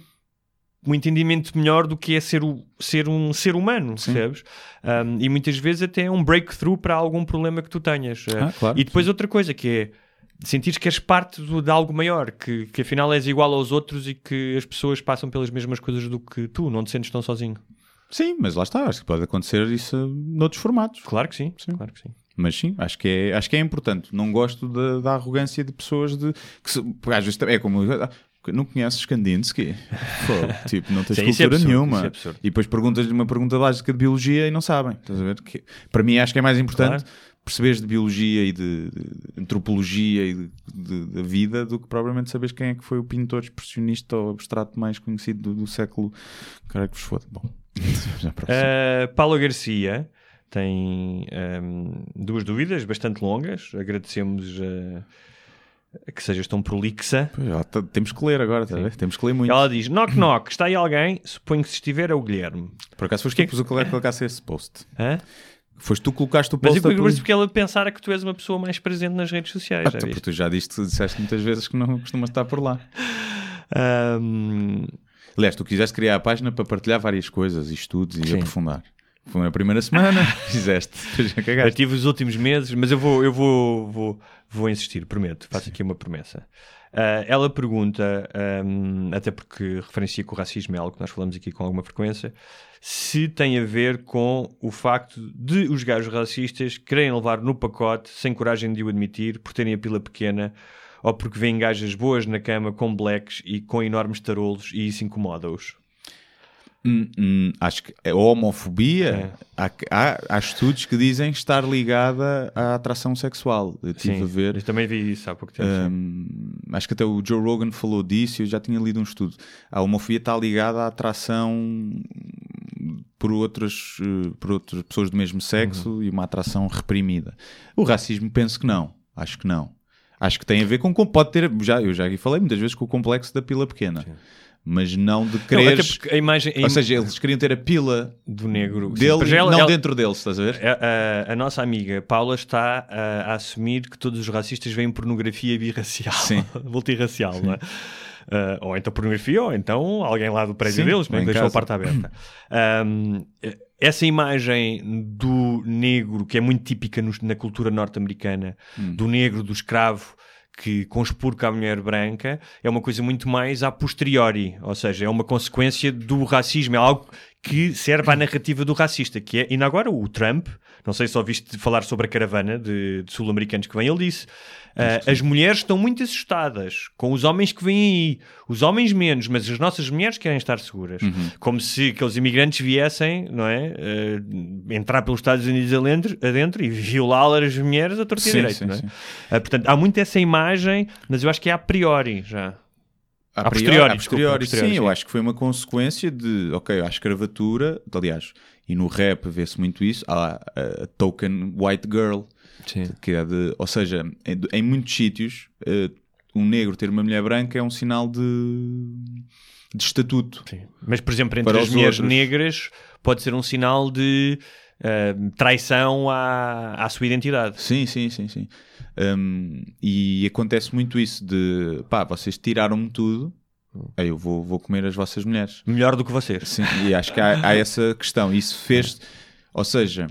um entendimento melhor do que é ser, o, ser um ser humano, percebes? Ah, e muitas vezes até é um breakthrough para algum problema que tu tenhas. Ah, claro, e depois outra coisa que é sentires que és parte do- de algo maior, que, que afinal és igual aos outros e que as pessoas passam pelas mesmas coisas do que tu, não te sentes tão sozinho. Sim, mas lá está, acho que pode acontecer isso noutros formatos. Claro que sim, claro que sim. Mas sim, acho que é, acho que é importante. Não gosto da, da arrogância de pessoas de que se- às vezes é como não conheces Kandinsky? Pô, *laughs* tipo, não tens Sim, é cultura absurdo, nenhuma. é e depois perguntas-lhe uma pergunta básica de biologia e não sabem. Estás a ver? Que, para mim, acho que é mais importante perceberes de biologia e de, de antropologia e de- de- da vida do que propriamente saberes quem é que foi o pintor expressionista ou abstrato mais conhecido do, do século. Cara que vos foda. Bom, *laughs* a. Uh, Paulo Garcia tem um, duas dúvidas bastante longas. Agradecemos uh, que sejas tão prolixa. Pois, tá- temos que ler agora, tá a ver? temos que ler muito. Ela diz: Knock knock, está aí alguém? Suponho que se estiver é o Guilherme. Por acaso foste tu que pus o que colocasse esse post. Hã? Foste tu que colocaste o Mas post. eu a pergunto poli- porque ela pensara que tu és uma pessoa mais presente nas redes sociais. Ah, já tu- viste? porque tu já diste, disseste muitas vezes que não costumas estar por lá. Um, Aliás, tu quiseste criar a página para partilhar várias coisas e estudos e Sim. aprofundar. Foi na primeira semana, *laughs* fizeste. *laughs* Eu tive os últimos meses, mas eu vou, eu vou, vou, vou insistir, prometo. Faço aqui uma promessa. Ah, ela pergunta, ahm, até porque referencia que o racismo é algo que nós falamos aqui com alguma frequência, se tem a ver com o facto de os gajos racistas querem levar no pacote, sem coragem de o admitir, por terem a pila pequena, ou porque veem gajas boas na cama com blacks e com enormes tarolos e isso incomoda-os. Hum, hum, acho que a homofobia, há, há, há estudos que dizem estar ligada à atração sexual. Eu estive Sim, a ver. eu também vi isso há pouco tempo. sim. Hum, acho que até o Joe Rogan falou disso eu já tinha lido um estudo. A homofobia está ligada à atração por outras, eh, por outras pessoas do mesmo sexo e uma atração reprimida. O racismo penso que não. Acho que não. Acho que tem a ver com pode ter, já eu já aqui falei muitas vezes com o complexo da pila pequena. Mas não de querer. a imagem, Ou seja, eles queriam ter a pila do negro Sim, dele, já ela- não ela- dentro deles, estás a ver? A, a- a nossa amiga Paula está a, a assumir que todos os racistas veem pornografia birracial, Sim. *laughs* multirracial, não é? Ah, ou então pornografia, ou então alguém lá do prédio Sim, deles, né, que deixou a porta aberta. Ahm, essa imagem do negro, que é muito típica na cultura norte-americana, Hum. do negro, do escravo, que conspurca a mulher branca, é uma coisa muito mais a posteriori, ou seja, é uma consequência do racismo, é algo que serve à narrativa do racista, que é, ainda agora o Trump, não sei se ouviste falar sobre a caravana de, de sul-americanos que vem, ele disse, "Ah, as mulheres estão muito assustadas com os homens que vêm aí, os homens menos, mas as nossas mulheres querem estar seguras, como se aqueles imigrantes viessem, não é, Ah, entrar pelos Estados Unidos adentro, adentro e violar as mulheres a a Sim, direito, sim, não é? sim. Ah, portanto, há muito essa imagem, mas eu acho que é a priori já. A A priori, posteriori, a desculpa, a posteriori, posteriori, sim, eu sim. acho que foi uma consequência de, ok, a escravatura, aliás, E no rap vê-se muito isso. Há a, a token white girl, Sim. que é de, ou seja, em, em muitos sítios, eh, um negro ter uma mulher branca é um sinal de, de estatuto. Sim. Mas, por exemplo, entre as mulheres outros. negras pode ser um sinal de ah, traição à, à sua identidade. Sim, sim, sim, sim. Um, e acontece muito isso de pá, vocês tiraram-me tudo, aí eu vou, vou comer as vossas mulheres. Melhor do que vocês. Sim, e acho que há, há essa questão. Isso fez, ou seja,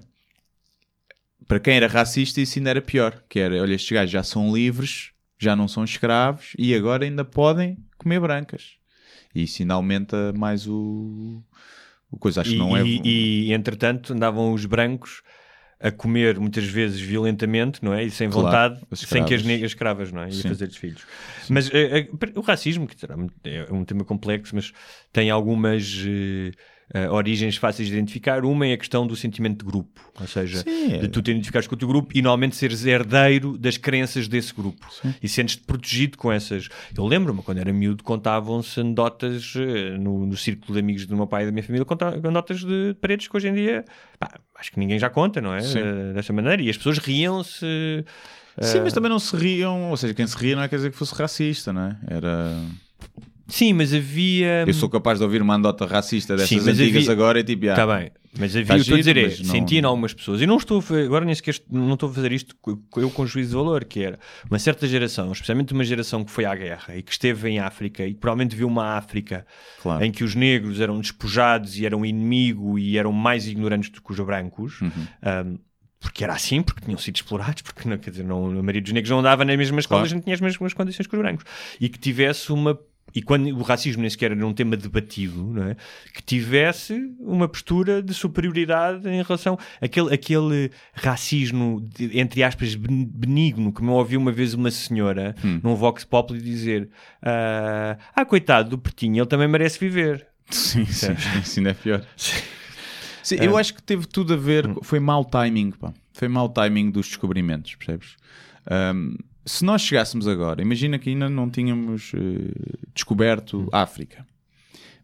para quem era racista, isso ainda era pior. Que era, olha, estes gajos já são livres, já não são escravos e agora ainda podem comer brancas. E isso ainda aumenta mais o, o coisa. Acho E, que não é. e, e, entretanto, andavam os brancos a comer muitas vezes violentamente, não é? E sem Claro, vontade, sem que as negras escravas, não é? E a Sim. fazer-lhes filhos. Mas eh, eh, o racismo, que é um tema complexo, mas tem algumas eh, eh, origens fáceis de identificar. Uma é a questão do sentimento de grupo, ou seja, Sim, é. de tu te identificares com o teu grupo e normalmente seres herdeiro das crenças desse grupo e sentes-te protegido com essas. Eu lembro-me, quando era miúdo, contavam-se anedotas eh, no, no círculo de amigos do meu pai e da minha família, anedotas de paredes que hoje em dia pá, acho que ninguém já conta, não é? Sim. Eh, desta maneira. E as pessoas riam-se. Sim, mas também não se riam, ou seja, quem se ria não é quer dizer que fosse racista, não é? Era. Sim, mas havia. Eu sou capaz de ouvir uma andota racista dessas Sim, mas antigas havia- agora e tipo, ah, Está bem, mas havia, Tá que estou a dizer é, não- senti em algumas pessoas, e não estou agora nem sequer não estou a fazer isto eu com juízo de valor, que era uma certa geração, especialmente uma geração que foi à guerra e que esteve em África e que provavelmente viu uma África Claro. em que os negros eram despojados e eram inimigo e eram mais ignorantes do que os brancos. Uhum. um, porque era assim, porque tinham sido explorados, porque não, quer dizer, não, a maioria dos negros não andava nas mesmas escolas, Claro. não tinha as mesmas condições que os brancos. E que tivesse uma. E quando o racismo nem sequer era um tema debatido, não é? que tivesse uma postura de superioridade em relação àquele, aquele racismo, de- entre aspas, ben- benigno, que me ouviu uma vez uma senhora Hum. num Vox Populi dizer: ah, ah, coitado do Pretinho, ele também merece viver. Sim, sim, isso ainda é pior. *laughs* Sim, É. eu acho que teve tudo a ver. Hum. Foi mau timing, pá. Foi mau timing dos descobrimentos, percebes? Um, se nós chegássemos agora, imagina que ainda não tínhamos eh, descoberto Hum. África,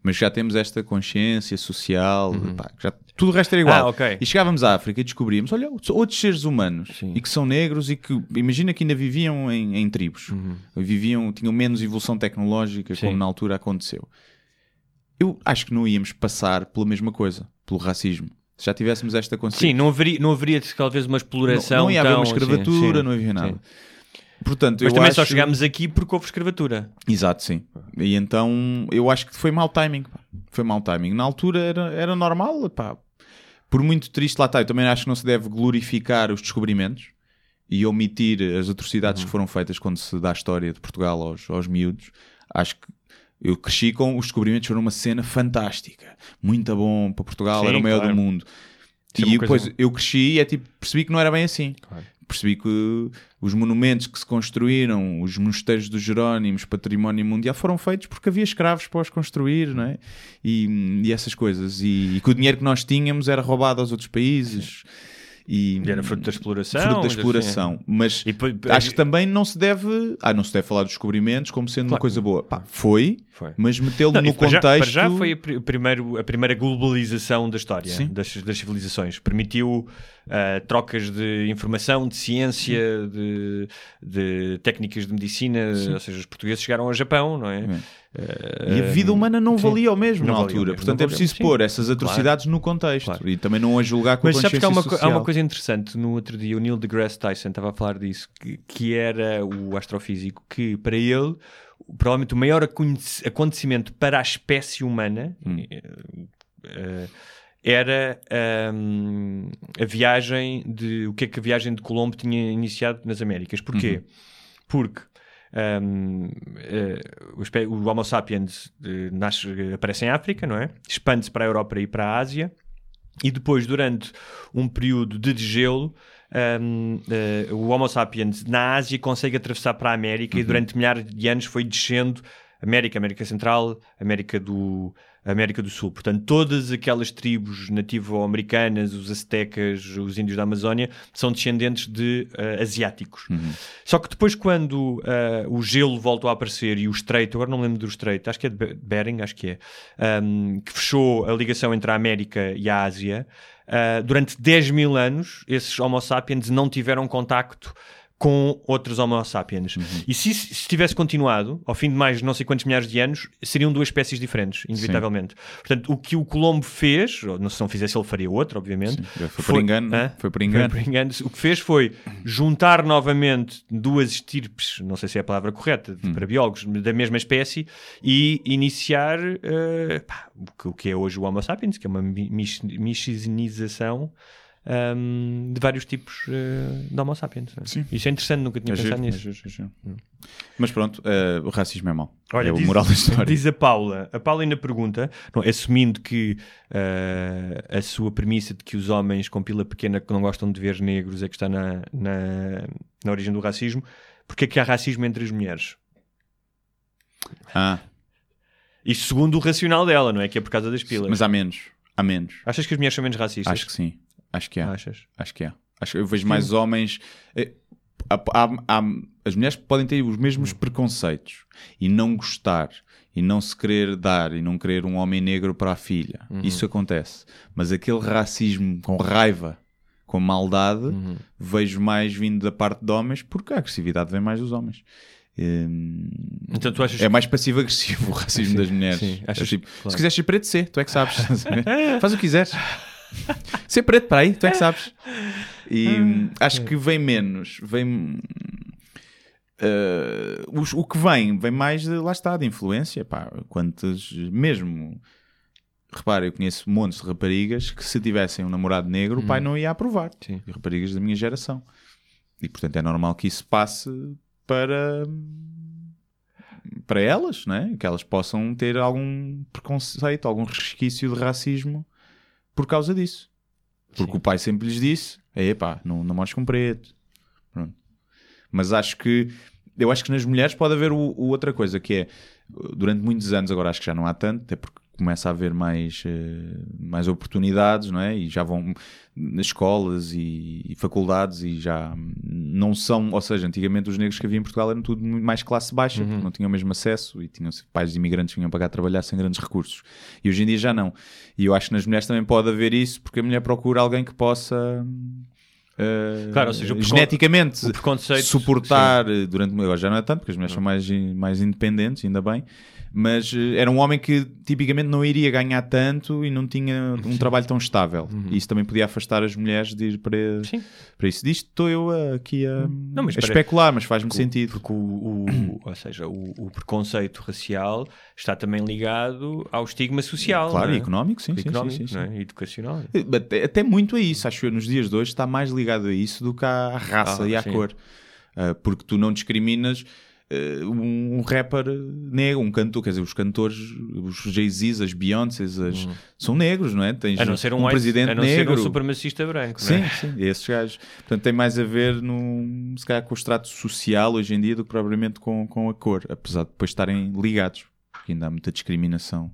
mas já temos esta consciência social, pá, que já, tudo o resto era igual. Uhum. Ah, ok. E chegávamos à África e descobríamos, olha, outros seres humanos Sim. e que são negros e que, imagina que ainda viviam em, em tribos, viviam, tinham menos evolução tecnológica Uhum. Sim. como na altura aconteceu. Eu acho que não íamos passar pela mesma coisa, pelo racismo. Se já tivéssemos esta consciência. Sim, não haveria, não haveria talvez uma exploração. não, não ia haver uma escravatura, sim, sim, não havia nada. sim. Portanto, Mas também acho... só chegámos aqui porque houve escravatura. Exato, sim. E então eu acho que foi mau timing. pá. Foi mau timing. Na altura era, era normal, pá. Por muito triste, lá está. Eu também acho que não se deve glorificar os descobrimentos e omitir as atrocidades Uhum. que foram feitas quando se dá a história de Portugal aos, aos miúdos. Acho que eu cresci com os descobrimentos foram uma cena fantástica. Muito bom para Portugal, Sim, era o maior claro. do mundo. Isso é e uma depois coisa- eu cresci e é tipo, percebi que não era bem assim. Percebi que os monumentos que se construíram, os mosteiros dos Jerónimos, património mundial, foram feitos porque havia escravos para os construir, não é? E, e essas coisas. E, e que o dinheiro que nós tínhamos era roubado aos outros países. E, E era fruto da exploração. fruto da mas assim, exploração. Mas E acho que também não se deve. Ah, não se deve falar dos descobrimentos como sendo uma Claro. coisa boa. Pá, foi, Foi. mas metê-lo no para já- contexto. para já foi a, primeiro, a primeira globalização da história Sim. das, das civilizações. Permitiu ah, trocas de informação, de ciência, de, de técnicas de medicina. Ou seja, os portugueses chegaram ao Japão, não é? E a vida humana não sim. valia o mesmo na altura. mesmo, Portanto, é preciso pôr essas atrocidades no contexto Claro. e também não a julgar com a Mas sabes que há consciência uma, há uma coisa interessante no outro dia, o Neil deGrasse Tyson estava a falar disso, que, que era o astrofísico, que para ele, provavelmente o maior aconte- acontecimento para a espécie humana eh, eh, era ahm, a viagem de. O que é que a viagem de Colombo tinha iniciado nas Américas? Porquê? Porque. Ahm, eh, o Homo sapiens eh, nasce, aparece em África, não é? Expande-se para a Europa e para a Ásia, e depois, durante um período de degelo, hum, eh, o Homo sapiens na Ásia consegue atravessar para a América e durante milhares de anos foi descendo América, América Central, América do, América do Sul. Portanto, todas aquelas tribos nativo-americanas, os aztecas, os índios da Amazónia, são descendentes de uh, asiáticos. Só que depois, quando uh, o gelo voltou a aparecer e o estreito, agora não lembro do estreito, acho que é de Be- Bering, acho que é, um, que fechou a ligação entre a América e a Ásia, uh, durante 10 mil anos, esses Homo sapiens não tiveram contacto com outros Homo sapiens. E se, se tivesse continuado, ao fim de mais não sei quantos milhares de anos, seriam duas espécies diferentes, inevitavelmente. Portanto, o que o Colombo fez, ou não, se não fizesse ele faria outro, obviamente. Foi por engano. Hã? Foi por engano. Foi por engano. O que fez foi juntar novamente duas estirpes, não sei se é a palavra correta, Hum. para biólogos, da mesma espécie, e iniciar eh, pá, o que- é hoje o Homo sapiens, que é uma mi- mis- miscinização ahm, de vários tipos eh, de Homo sapiens. né? Sim. Isso é interessante, nunca tinha É pensado giro, é nisso. giro, é giro. Mas pronto, eh, o racismo é mau. Olha, é o diz, moral da história. diz a Paula. A Paula ainda pergunta, não, assumindo que eh, a sua premissa de que os homens com pila pequena que não gostam de ver negros é que está na, na, na origem do racismo, porque é que há racismo entre as mulheres? Ah, Isto segundo o racional dela, não é? Que é por causa das pilas. mas há menos. Há menos. Achas que as mulheres são menos racistas? Acho que sim. Acho que há. Achas? Acho que há. Acho que eu vejo mais homens. eh, há- há- há- as mulheres podem ter os mesmos Hum. preconceitos e não gostar e não se querer dar e não querer um homem negro para a filha. Uhum. Isso acontece. Mas aquele racismo com raiva, com maldade, Uhum. vejo mais vindo da parte de homens porque a agressividade vem mais dos homens. Hum, Então tu achas é mais passivo-agressivo o racismo das mulheres. sim. É Achas- tipo, claro. Se quiseres ser preto, ser, tu é que sabes. *laughs* Faz o que quiseres. *laughs* ser preto para aí, tu é que sabes. E *laughs* hum, acho que vem menos. Vem. os- o que vem, vem mais de, lá está, de influência. Pá, quantas, mesmo. Repara, eu conheço montes de raparigas que se tivessem um namorado negro, o pai não ia aprovar. Sim. E raparigas da minha geração. E portanto é normal que isso passe para para elas, né? que elas possam ter algum preconceito, algum resquício de racismo por causa disso. Porque Sim. o pai sempre lhes disse: epá, não namores com preto. Pronto. Mas acho que eu acho que nas mulheres pode haver o, o outra coisa que é durante muitos anos, agora acho que já não há tanto, até porque começa a haver mais, eh, mais oportunidades, não é? E já vão nas escolas e, e faculdades e já não são, ou seja, antigamente os negros que havia em Portugal eram tudo mais classe baixa, porque não tinham o mesmo acesso e tinham pais de imigrantes que vinham pagar a trabalhar sem grandes recursos. E hoje em dia já não. E eu acho que nas mulheres também pode haver isso, porque a mulher procura alguém que possa. Eh, Claro, ou seja, o geneticamente o preconceito, suportar eh, durante agora já não é tanto porque as mulheres são mais, mais independentes ainda bem mas eh, era um homem que tipicamente não iria ganhar tanto e não tinha um trabalho tão estável e isso também podia afastar as mulheres de ir para, Sim. para isso disto estou eu aqui a, Não, mas a especular mas faz-me sentido Porque o, o- ou seja, o, preconceito racial está também ligado ao estigma social. claro não e é? económico sim, sim, sim, Económico, sim, sim. não é? educacional. Até, até muito a isso, acho eu, nos dias de hoje está mais ligado a isso do que à raça Ah, e à sim. cor. Ah, porque tu não discriminas ah, um, um rapper negro, um cantor, quer dizer, os cantores, os Jay-Z's, as Beyoncés, as- são negros, não é? Tens Uhum. A não ser um, white- presidente a não negro. ser um supremacista branco. não Sim, é? sim, esses gajos. Portanto, tem mais a ver no, se calhar com o extrato social hoje em dia do que propriamente com, com a cor, apesar de depois estarem ligados, porque ainda há muita discriminação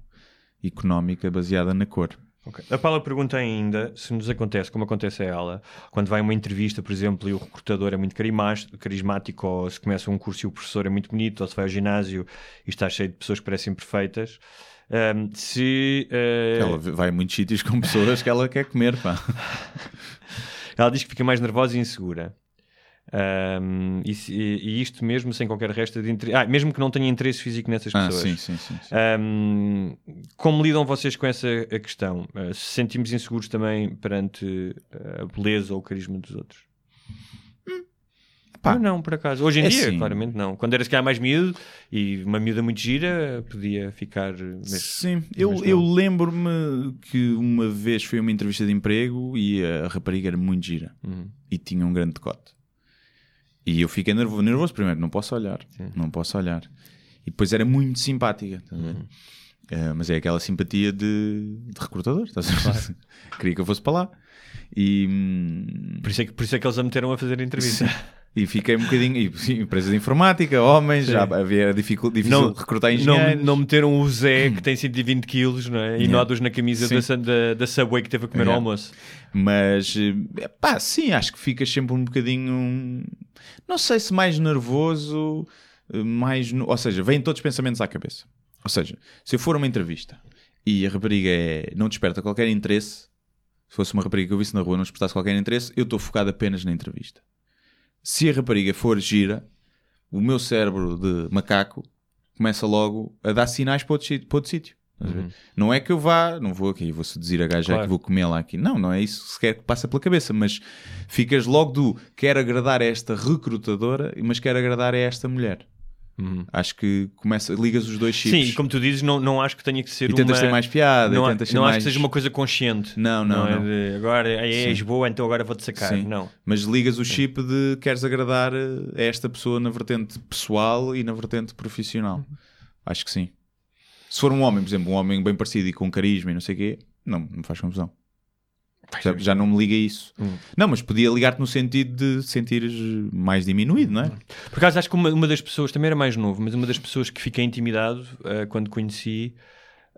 económica baseada na cor. Ok. A Paula pergunta ainda se nos acontece, como acontece a ela, quando vai a uma entrevista, por exemplo, e o recrutador é muito carismático, ou se começa um curso e o professor é muito bonito, ou se vai ao ginásio e está cheio de pessoas que parecem perfeitas. ahm, se eh, Ela vai a muitos sítios com pessoas que ela quer comer, pá. *laughs* Ela diz que fica mais nervosa e insegura. Ahm, e, e isto mesmo sem qualquer resto de interesse. Ah, mesmo que não tenha interesse físico nessas Ah, pessoas. sim, sim, sim. sim. Ahm, como lidam vocês com essa a questão? Ah, se sentimos inseguros também perante ah, a beleza ou o carisma dos outros? Pá. Eu não, por acaso. Hoje em É dia, assim. claramente não. Quando era se calhar mais miúdo e uma miúda muito gira, podia ficar. mas- Sim, eu, eu lembro-me que uma vez foi uma entrevista de emprego e a rapariga era muito gira Uhum. e tinha um grande decote. E eu fiquei nervoso, nervoso primeiro, não posso olhar, não posso olhar. E depois era muito simpática, ver? Uhum. Eh, mas é aquela simpatia de, de recrutador, estás a ver? *laughs* Queria que eu fosse para lá. E hum, Por, isso é que, por isso é que eles a meteram a fazer a entrevista. *laughs* E fiquei um bocadinho. E, sim, empresas de informática, homens, já havia dificul, difícil recrutar não, engenheiros. não meteram o Zé que *clears throat* tem 120 quilos não é? e Yeah. nódulos na camisa Sim. da, da, da Subway que teve a comer Yeah. ao almoço. Mas, eh, pá, sim, acho que ficas sempre um bocadinho. Não sei se mais nervoso, eh, mais. Ou seja, vêm todos os pensamentos à cabeça. Ou seja, se eu for a uma entrevista e a rapariga é... não desperta qualquer interesse, se fosse uma rapariga que eu visse na rua não despertasse qualquer interesse, eu estou focado apenas na entrevista. Se a rapariga for gira, o meu cérebro de macaco começa logo a dar sinais para outro, sítio- para outro sítio. Ver? Não é que eu vá, não vou aqui, vou seduzir a gaja Claro. que vou comê-la aqui. Não, não é isso sequer que passa pela cabeça, mas ficas logo do quero agradar a esta recrutadora, mas quero agradar a esta mulher. Acho que começa, ligas os dois chips. Sim, e como tu dizes, não, não acho que tenha que ser E tentas uma... ter mais piada, e não, não mais- acho que seja uma coisa consciente. Não, não, é não. de, agora és Sim. boa, então agora vou-te sacar. Sim. Não. Mas ligas o chip de queres agradar eh, a esta pessoa na vertente pessoal e na vertente profissional. Uhum. Acho que sim. Se for um homem, por exemplo, um homem bem parecido e com carisma e não sei o quê, não, não me faz confusão. Já, já não me liga isso. Hum. Não, mas podia ligar-te no sentido de sentires mais diminuído, não é? Por acaso acho que uma, uma das pessoas, também era mais novo, mas uma das pessoas que fiquei intimidado eh, quando conheci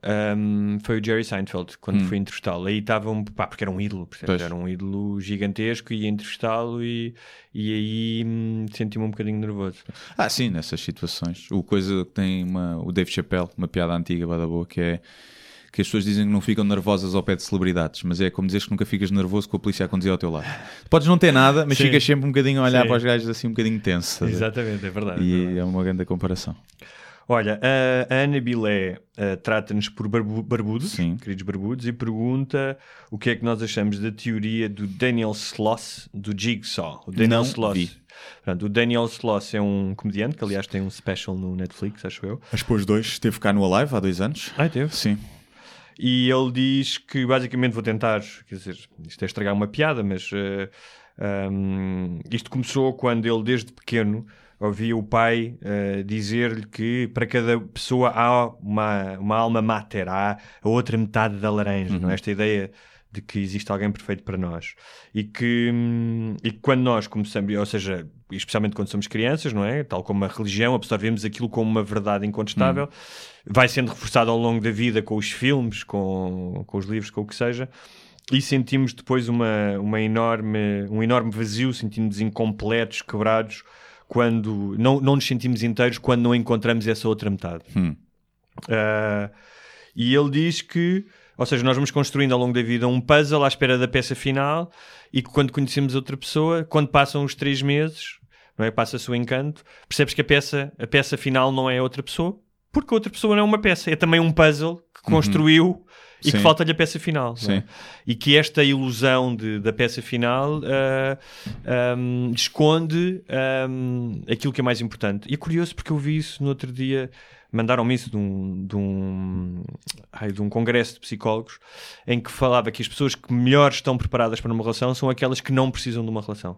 ehm, foi o Jerry Seinfeld, quando fui entrevistá-lo. Aí estava um, pá, porque era um ídolo? Pois. era um ídolo gigantesco e ia entrevistá-lo e, e aí hum, senti-me um bocadinho nervoso. Ah, sim, nessas situações. O coisa que tem uma, o Dave Chappelle, uma piada antiga, bada boa, que é que as pessoas dizem que não ficam nervosas ao pé de celebridades, mas é como dizeres que nunca ficas nervoso com a polícia a conduzir ao teu lado. Podes não ter nada, mas Sim. ficas sempre um bocadinho a olhar Sim. para os gajos assim um bocadinho tenso. Exatamente, é verdade. é verdade. E é uma grande comparação. Olha, a Ana Bilé eh, trata-nos por barbu- barbudos, Sim. queridos barbudos, e pergunta o que é que nós achamos da teoria do Daniel Sloss, do Jigsaw. O Daniel Não Sloss. vi. Portanto, o Daniel Sloss é um comediante que, aliás, tem um special no Netflix, acho eu. As pôs dois, esteve cá no Alive há dois anos. Ah, teve? Sim. E ele diz que, basicamente, vou tentar, quer dizer, isto é estragar uma piada, mas eh, ahm, isto começou quando ele, desde pequeno, ouvia o pai eh, dizer-lhe que para cada pessoa há uma, uma alma mater, há a outra metade da laranja, não é? Esta ideia de que existe alguém perfeito para nós. E que, hum, e que quando nós começamos, ou seja, especialmente quando somos crianças, não é? Tal como a religião, absorvemos aquilo como uma verdade incontestável, vai sendo reforçado ao longo da vida com os filmes, com, com os livros, com o que seja. E sentimos depois uma, uma enorme, um enorme vazio, sentimos incompletos, quebrados, quando não, não nos sentimos inteiros quando não encontramos essa outra metade. Hum. Ah, e ele diz que, ou seja, nós vamos construindo ao longo da vida um puzzle à espera da peça final e que quando conhecemos outra pessoa, quando passam os três meses, não é? passa-se o encanto, percebes que a peça, a peça final não é outra pessoa, porque a outra pessoa não é uma peça, é também um puzzle que construiu e que Sim. falta-lhe a peça final. é? Sim. E que esta ilusão de- da peça final ah, ahm, esconde ahm, aquilo que é mais importante. E é curioso porque eu vi isso no outro dia, mandaram-me isso de um, de, um, ai, de um congresso de psicólogos em que falava que as pessoas que melhor estão preparadas para uma relação são aquelas que não precisam de uma relação.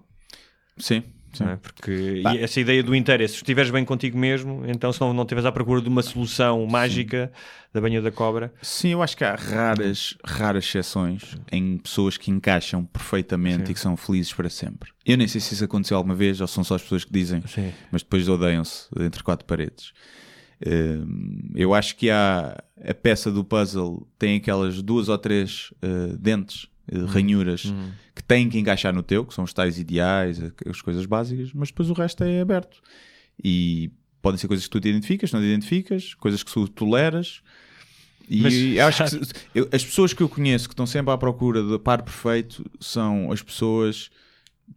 Sim. sim. é? Porque e essa ideia do é se estiveres bem contigo mesmo, então se não, não estiveres à procura de uma solução mágica da banha da cobra, Sim, eu acho que há raras, raras exceções em pessoas que encaixam perfeitamente e que são felizes para sempre. Eu nem sei se isso aconteceu alguma vez ou são só as pessoas que dizem, Sim. mas depois odeiam-se entre quatro paredes. Eu acho que há a peça do puzzle tem aquelas duas ou três eh, dentes, eh, ranhuras que têm que encaixar no teu, que são os tais ideais, as coisas básicas, mas depois o resto é aberto. E podem ser coisas que tu te identificas, não te identificas, coisas que tu toleras. E Mas- acho que *laughs* se- eu- as pessoas que eu conheço que estão sempre à procura do par perfeito são as pessoas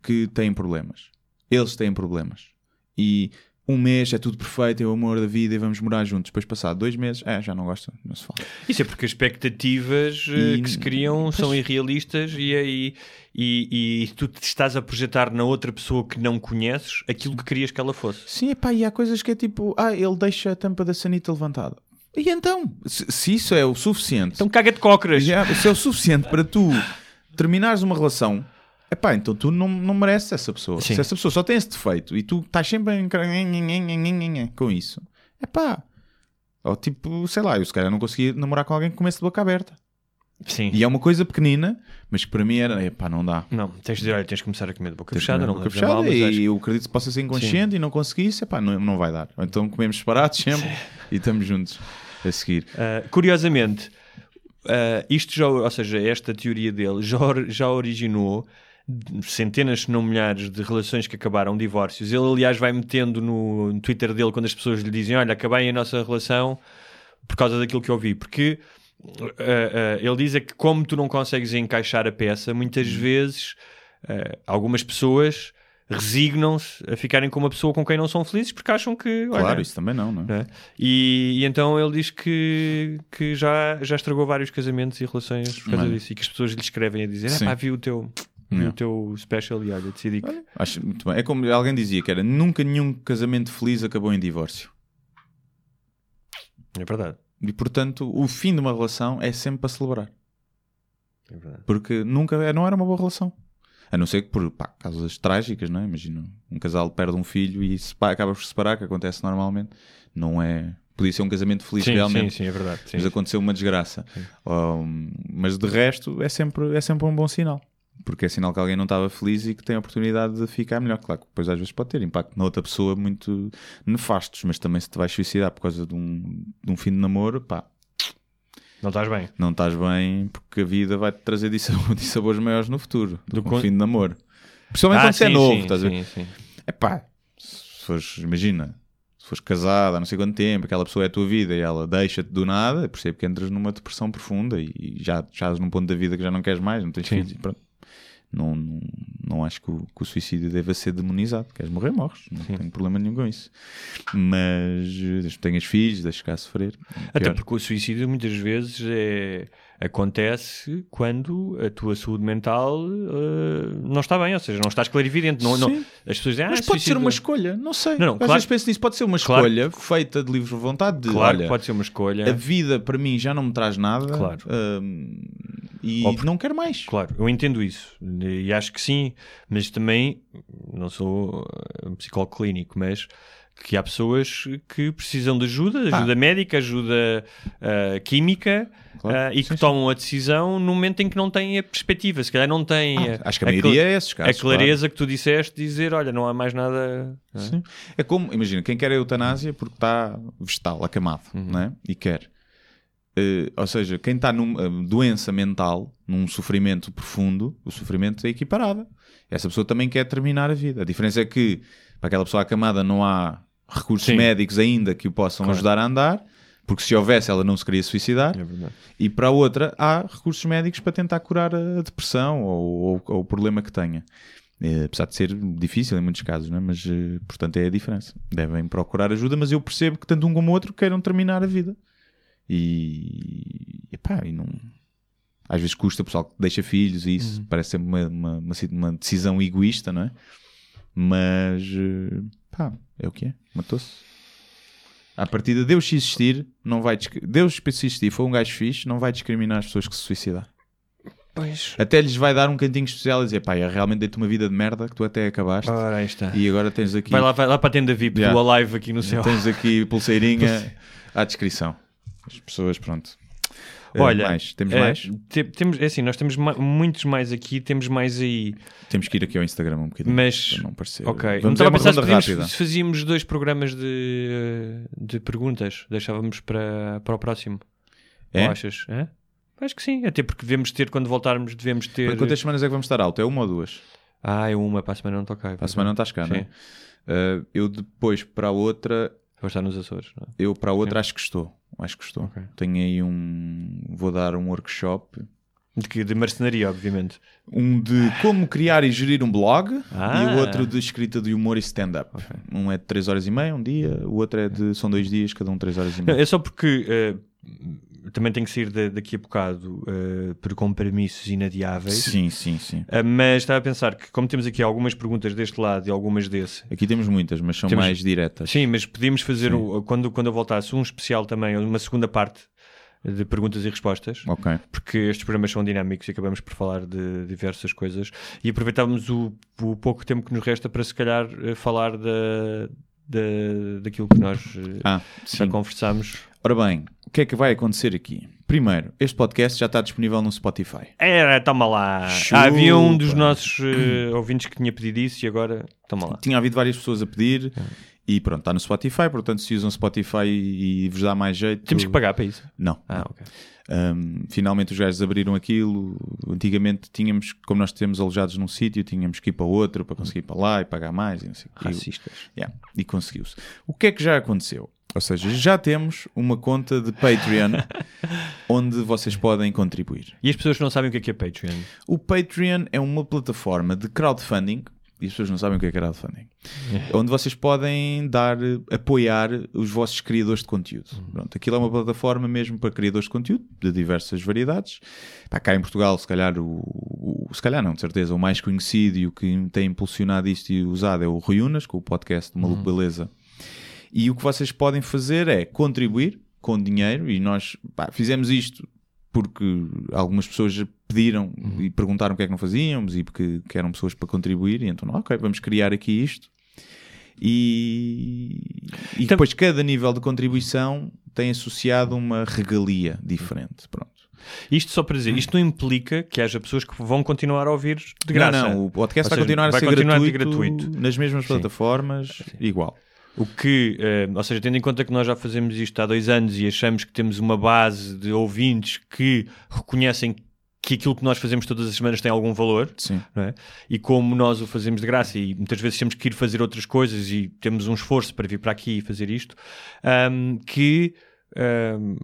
que têm problemas. Eles têm problemas. E um mês é tudo perfeito, é o amor da vida e vamos morar juntos. Depois, passado dois meses, é, já não gosto, não se fala. Isso é porque as expectativas eh, E- que se criam são irrealistas e, aí e, e tu te estás a projetar na outra pessoa que não conheces aquilo que querias que ela fosse. Sim, epá, e há coisas que é tipo, ah, ele deixa a tampa da sanita levantada. E então, se, se isso é o suficiente, Então caga de cócoras. já, se é o suficiente para tu terminares uma relação, epá, então tu não, não mereces essa pessoa. Sim. Se essa pessoa só tem esse defeito e tu estás sempre em- com isso, epá, ou tipo, sei lá, eu se calhar não consegui namorar com alguém que comece de boca aberta. Sim. E é uma coisa pequenina, mas que para mim era, epá, não dá. Não, tens de dizer, olha, tens de começar a comer de boca Tens de fechada, não boca a fechada mal, e acho eu acredito que possa ser inconsciente e não conseguisse, epá, não, não vai dar. Ou então comemos separados *laughs* sempre e estamos juntos a seguir. Uh, curiosamente, uh, isto já, ou seja, esta teoria dele já, já originou centenas, se não milhares, de relações que acabaram divórcios. Ele, aliás, vai metendo no, no Twitter dele quando as pessoas lhe dizem: Olha, acabei a nossa relação por causa daquilo que eu vi. Porque uh, uh, ele diz é que, como tu não consegues encaixar a peça, muitas vezes uh, algumas pessoas resignam-se a ficarem com uma pessoa com quem não são felizes porque acham que. olha, Claro, isso também não, não é? não é? E, e então ele diz que, que já, já estragou vários casamentos e relações por causa Olha. disso e que as pessoas lhe escrevem a dizer: ah, pá, vi o teu, vi Não. o teu special e olha, decidi que. Acho muito bem. É como alguém dizia que era nunca nenhum casamento feliz acabou em divórcio. É verdade. E portanto, o fim de uma relação é sempre para celebrar. É verdade. Porque nunca não era uma boa relação. A não ser que por pá, causas trágicas, não é? Imagina um casal perde um filho e se pá, acaba por se separar, que acontece normalmente. Não é. Podia ser um casamento feliz Sim, realmente. sim, sim, é verdade. Sim, mas aconteceu uma desgraça. Um, mas de resto é sempre, é sempre um bom sinal. Porque é sinal que alguém não estava feliz e que tem a oportunidade de ficar melhor. Claro que depois às vezes pode ter impacto na outra pessoa muito nefastos, mas também se te vais suicidar por causa de um, de um fim de namoro, pá, Não estás bem. não estás bem porque a vida vai-te trazer *laughs* dissabores, maiores no futuro do Do que um fim de namoro. Principalmente Ah, quando você é sim, novo, sim, estás a ver? sim, sim. É pá, se fores, imagina, se fores casada há não sei quanto tempo, aquela pessoa é a tua vida e ela deixa-te do nada, percebo que entras numa depressão profunda e já já estás num ponto da vida que já não queres mais, não tens Sim. filhos. Pronto. Não, não, não acho que o, que o suicídio deva ser demonizado. Queres morrer, morres. Não tenho problema nenhum com isso. Mas eh, tenhas filhos, deixes cá sofrer. Até Pior. porque o suicídio muitas vezes é, acontece quando a tua saúde mental eh, não está bem, ou seja, não estás clarividente. Não, não, Sim. as pessoas dizem, ah, Mas pode ser uma escolha, não sei. Não, não, Às claro- vezes penso nisso, pode ser uma Claro. escolha feita de livre vontade. De, Claro olha, pode ser uma escolha. a vida para mim já não me traz nada Claro. hum, e Ou por- não quero mais. Claro, eu entendo isso e acho que sim, mas também não sou eh, um psicólogo clínico, mas que há pessoas que precisam de ajuda, ajuda médica, ajuda eh, química Claro, eh, e sim, que sim. tomam a decisão no momento em que não têm a perspectiva, se calhar não têm Ah, a, acho que a a maioria é esses casos, a clareza que tu disseste, dizer olha, não há mais nada. é? É como, imagina, quem quer a eutanásia porque está vegetal, acamado, Uhum. não é? E quer. Eh, ou seja, quem está numa eh, doença mental, num sofrimento profundo, o sofrimento é equiparado. Essa pessoa também quer terminar a vida. A diferença é que para aquela pessoa acamada não há recursos Sim. médicos ainda que o possam Claro. ajudar a andar, porque se houvesse ela não se queria suicidar. É. E para a outra, há recursos médicos para tentar curar a depressão ou, ou- ou o problema que tenha. Eh, apesar de ser difícil em muitos casos, não é? mas portanto é a diferença. Devem procurar ajuda, mas eu percebo que tanto um como o outro queiram terminar a vida. E, epá, e não. Às vezes custa o pessoal que deixa filhos e isso parece ser uma, uma, uma, uma decisão egoísta, não é? Mas eh, pá, é o que é, matou-se. À partida, Deus se existir, não vai Deus se existir, foi um gajo fixe, não vai discriminar as pessoas que se suicidar. Pois. Até lhes vai dar um cantinho especial e dizer, pá, eu realmente dei-te uma vida de merda que tu até acabaste Ora, aí está. e agora tens aqui, Vai lá, vai lá para a tenda VIP Yeah. do Alive aqui no céu. tens aqui *laughs* pulseirinha à descrição. As pessoas, pronto. Eh, Olha, mais. temos eh, mais? te- temos, é assim, nós temos ma- muitos mais aqui, temos mais aí. Temos que ir aqui ao Instagram um bocadinho. Mas, não parecer. ok. Vamos estava a pensar se, podíamos- se fazíamos dois programas de, de perguntas, deixávamos para, para o próximo. É? Ou achas? É? Acho que sim, até porque devemos ter, quando voltarmos, devemos ter. Quantas semanas é que vamos estar alto? É uma ou duas? Ah, é uma, para a semana não estou cá. Para a semana não estás cá, não é? Sim. Eh, eu depois para a outra Vou estar nos Açores. Não é? Eu para a outra acho que estou. Acho que estou. Ok. Tenho aí um. Vou dar um workshop. De, que- de marcenaria, obviamente. Um de como criar e gerir um blog Ah. e o outro de escrita de humor e stand-up. Um é de 3 horas e meia, um dia, o outro é de. São dois dias, cada um 3 horas e Não, meia. é só porque eh, também tenho que sair da- daqui a bocado eh, por compromissos inadiáveis. Sim, sim, sim. Uh, mas estava a pensar que, como temos aqui algumas perguntas deste lado e algumas desse, Aqui temos muitas, mas são Temos- mais diretas. sim, mas podíamos fazer, o- quando, quando eu voltasse, um especial também, uma segunda parte de perguntas e respostas, Ok. porque estes programas são dinâmicos e acabamos por falar de diversas coisas e aproveitávamos o, o pouco tempo que nos resta para, se calhar, eh, falar da, da, daquilo que nós eh, Ah, já conversámos. Ora bem, o que é que vai acontecer aqui? Primeiro, este podcast já está disponível no Spotify. Era, toma lá. Chupa. Ah, havia um dos nossos eh, ouvintes que tinha pedido isso e agora, toma lá. Tinha havido várias pessoas a pedir e pronto, está no Spotify. Portanto, se usam Spotify e vos dá mais jeito. Temos que pagar para isso. Não. Ah, ok. Um, finalmente os gajos abriram aquilo. Antigamente tínhamos, como nós temos alojados num sítio, tínhamos que ir para outro para conseguir ir para lá e pagar mais e não sei o quê. Racistas. Yeah, e conseguiu-se. O que é que já aconteceu? Ou seja, já temos uma conta de Patreon *laughs* onde vocês podem contribuir. E as pessoas que não sabem o que é que é Patreon? O Patreon é uma plataforma de crowdfunding. E as pessoas não sabem o que é crowdfunding. Onde vocês podem dar, apoiar os vossos criadores de conteúdo. Pronto, aquilo é uma plataforma mesmo para criadores de conteúdo de diversas variedades. Pá, cá em Portugal, se calhar, o, o- se calhar não, de certeza, o mais conhecido e o que tem impulsionado isto e usado é o Rui Unas, com o podcast de Maluco Beleza. E o que vocês podem fazer é contribuir com dinheiro, e nós pá, fizemos isto porque algumas pessoas pediram e perguntaram o que é que não fazíamos e porque que eram pessoas para contribuir, e então, ok, vamos criar aqui isto. E, e Então- depois cada nível de contribuição tem associado uma regalia diferente. Pronto. Isto só para dizer, isto não implica que haja pessoas que vão continuar a ouvir de graça. Não, não, o podcast Ou vai seja, continuar a ser continuar a gratuito, gratuito. nas mesmas plataformas, igual. O que, eh, ou seja, tendo em conta que nós já fazemos isto há dois anos e achamos que temos uma base de ouvintes que reconhecem que aquilo que nós fazemos todas as semanas tem algum valor, é? E como nós o fazemos de graça e muitas vezes temos que ir fazer outras coisas e temos um esforço para vir para aqui e fazer isto, ahm, que ahm,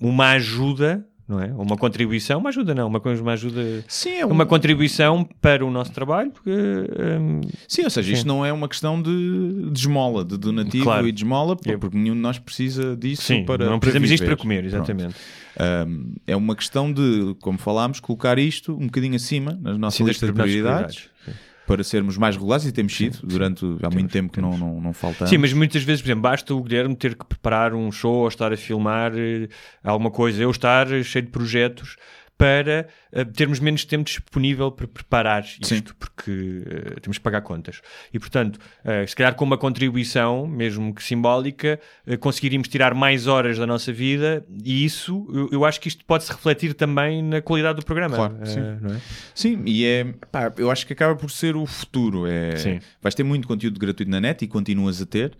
uma ajuda, não é? Uma contribuição, uma ajuda não, uma, uma ajuda, Sim, é um- uma contribuição para o nosso trabalho, porque, ahm, Sim, ou seja, isto não é uma questão de, de esmola, de donativo Claro. e de esmola, porque nenhum de nós precisa disso sim, para não precisamos disto para comer, exatamente. Um, é uma questão de, como falámos, colocar isto um bocadinho acima na nossa Sim, das lista de nossas prioridades, prioridades. Para sermos mais regulares e temos sido durante há muito tempo que não, não, não faltamos. Sim, mas muitas vezes, por exemplo, basta o Guilherme ter que preparar um show ou estar a filmar eh, alguma coisa, eu estar eh, cheio de projetos para eh, termos menos tempo disponível para preparar isto, Sim. porque eh, temos que pagar contas. E, portanto, eh, se calhar com uma contribuição, mesmo que simbólica, conseguiríamos tirar mais horas da nossa vida e isso, eu, eu acho que isto pode-se refletir também na qualidade do programa. Claro, sim. não é? Sim, e é, pá, eu acho que acaba por ser o futuro. É, Sim. Vais ter muito conteúdo gratuito na net e continuas a ter,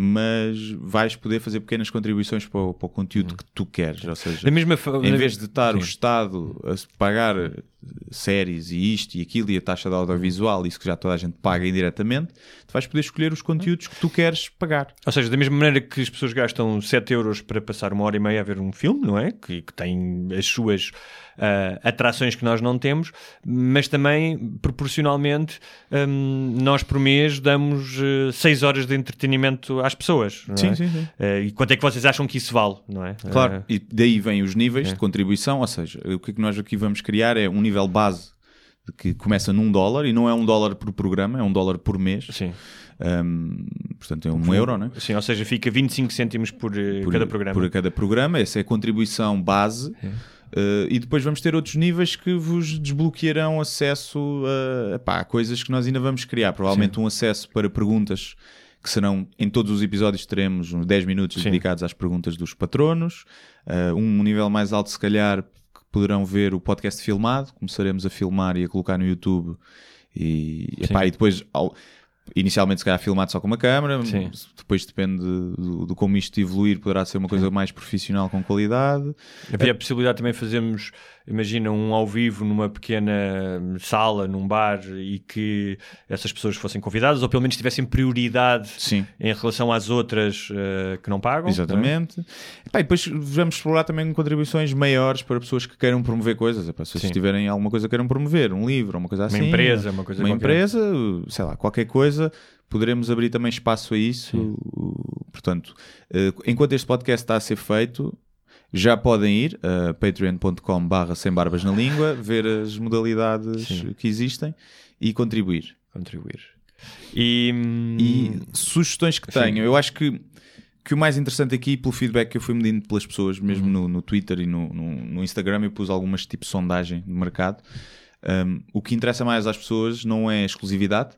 mas vais poder fazer pequenas contribuições para o, para o conteúdo que tu queres. Ou seja, Da mesma em vez de estar o Sim. Estado a pagar séries e isto e aquilo e a taxa de audiovisual, isso que já toda a gente paga indiretamente, tu vais poder escolher os conteúdos que tu queres pagar. Ou seja, da mesma maneira que as pessoas gastam 7 euros para passar uma hora e meia a ver um filme, não é? Que, que tem as suas ah, atrações que nós não temos, mas também, proporcionalmente, hum, nós por mês damos 6 horas de entretenimento às pessoas. Sim, é? sim, sim. Ah, e quanto é que vocês acham que isso vale, não é? Claro, Ah, e daí vêm os níveis É. de contribuição, ou seja, o que é que nós aqui vamos criar é um nível base que começa num dólar e não é um dólar por programa, é um dólar por mês. sim. Hum, portanto, é um euro, né? Sim, ou seja, fica 25 cêntimos por, eh, por cada programa. Por cada programa, essa é a contribuição base. Uh, e depois vamos ter outros níveis que vos desbloquearão acesso a, a coisas que nós ainda vamos criar. Provavelmente um acesso para perguntas que serão, em todos os episódios teremos uns 10 minutos Sim. dedicados às perguntas dos patronos. Uh, um nível mais alto, se calhar, poderão ver o podcast filmado. Começaremos a filmar e a colocar no YouTube. E, epá, e depois, ao- inicialmente, se calhar, filmado só com uma câmera. Sim. Depois depende do, do como isto evoluir, poderá ser uma coisa mais profissional com qualidade. Havia a possibilidade também de fazermos, imagina, um ao vivo numa pequena sala, num bar, e que essas pessoas fossem convidadas, ou pelo menos tivessem prioridade Sim. em relação às outras eh, que não pagam. não é? Exatamente. Epá, e depois vamos explorar também contribuições maiores para pessoas que queiram promover coisas. Epá, se vocês Sim. tiverem alguma coisa que queiram promover, um livro, uma coisa assim. empresa, uma coisa Uma qualquer. empresa, sei lá, qualquer coisa, poderemos abrir também espaço a isso. Portanto, eh, enquanto este podcast está a ser feito, já podem ir a patreon.com barra sem barbas na língua, ver as modalidades Sim. que existem e contribuir. Contribuir. E, hum, E sugestões que Sim. tenho, eu acho que, que o mais interessante aqui, pelo feedback que eu fui medindo pelas pessoas, mesmo Uhum. no, no Twitter e no, no, no Instagram, eu pus algumas tipo sondagem de mercado. Um, o que interessa mais às pessoas não é a exclusividade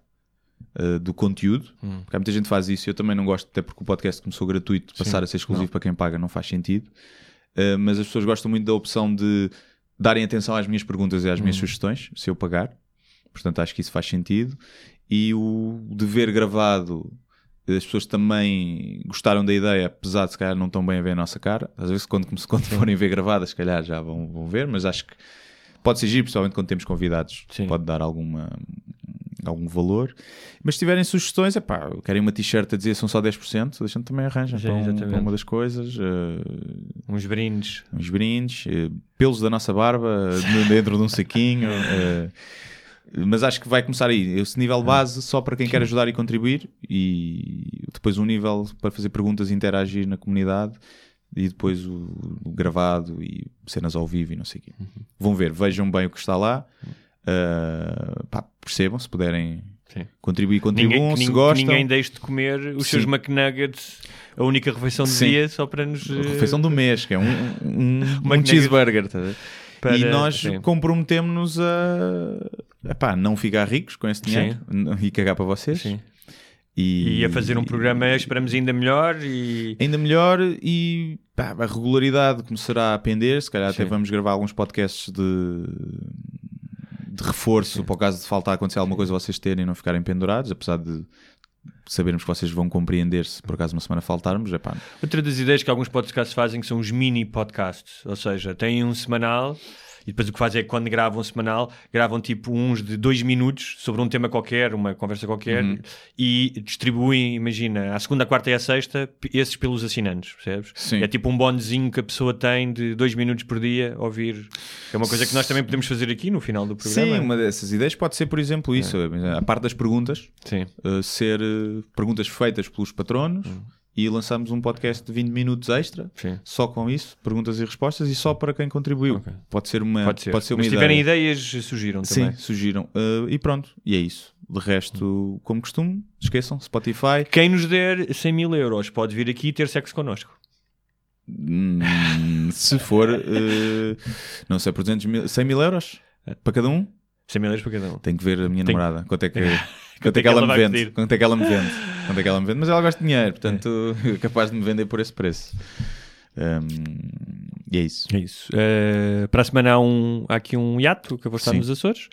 uh, do conteúdo, Hum. porque há muita gente que faz isso, eu também não gosto, até porque o podcast começou gratuito, passar a ser exclusivo para quem paga não faz sentido. Uh, mas as pessoas gostam muito da opção de darem atenção às minhas perguntas e às minhas sugestões, se eu pagar. Portanto, acho que isso faz sentido. E o dever gravado, as pessoas também gostaram da ideia, apesar de se calhar não tão bem a ver a nossa cara. Às vezes, quando, *laughs* quando forem ver gravadas, se calhar já vão, vão ver, mas acho que pode ser giro, principalmente quando temos convidados, Sim. pode dar alguma, algum valor. Mas se tiverem sugestões, é pá, querem uma t-shirt a dizer são só 10%, deixam também arranjam Sim, para, um- para uma das coisas. eh, Uns brindes. uns brindes, eh, pelos da nossa barba de- dentro de um saquinho. *laughs* eh, mas acho que vai começar aí. Esse nível base só para quem quer ajudar e contribuir, e depois um nível para fazer perguntas e interagir na comunidade, e depois o, o gravado e cenas ao vivo e não sei o quê. Vão ver, vejam bem o que está lá, eh, pá, percebam se puderem Sim. contribuir, contribuam, Ninguém, se gostam. ninguém deixe de comer os Sim. seus McNuggets, a única refeição do Sim. dia, só para nos. eh, refeição do mês, que é um, um, um *laughs* cheeseburger. tá a? Para- e nós comprometemos-nos a epá, não ficar ricos com esse dinheiro e cagar para vocês. E, E a fazer um programa, esperamos ainda melhor e. ainda melhor e pá, a regularidade começará a pender. Se calhar até vamos gravar alguns podcasts de, de reforço para o caso de faltar acontecer alguma coisa vocês terem e não ficarem pendurados, apesar de sabermos que vocês vão compreender se por acaso uma semana faltarmos. Epá, Outra das ideias que alguns podcasts fazem que são os mini podcasts, ou seja, têm um semanal e depois o que fazem é que quando gravam semanal, gravam tipo uns de dois minutos sobre um tema qualquer, uma conversa qualquer Uhum. e distribuem, imagina, à segunda, à quarta e à sexta, esses pelos assinantes, percebes? Sim. É tipo um bonezinho que a pessoa tem de dois minutos por dia ouvir. É uma coisa que nós também podemos fazer aqui no final do programa. Sim, uma dessas ideias pode ser, por exemplo, isso. A parte das perguntas, Sim. uh, ser uh, perguntas feitas pelos patronos e lançamos um podcast de 20 minutos extra. Sim. só com isso, perguntas e respostas, e só para quem contribuiu. Ok. Pode ser uma, Pode ser. Pode ser uma Mas se tiverem ideias, sugiram também. Sim, surgiram. Uh, e pronto, e é isso. De resto, como costume, esqueçam, Spotify. Quem nos der 100 mil euros pode vir aqui e ter sexo connosco. Hum, se for, uh, não sei, por 200 mil, 100 mil euros para cada um, 100 mil euros para cada um. tenho que ver a minha Tem- namorada. Quanto é que, *laughs* quanto é que ela me vende? Quanto é que ela me vende? Quanto é que ela me vende? Mas ela gosta de dinheiro, portanto, é *laughs* capaz de me vender por esse preço. Um, e é isso. É isso. Eh, para a semana há, um, há aqui um hiato que eu vou estar Sim. nos Açores.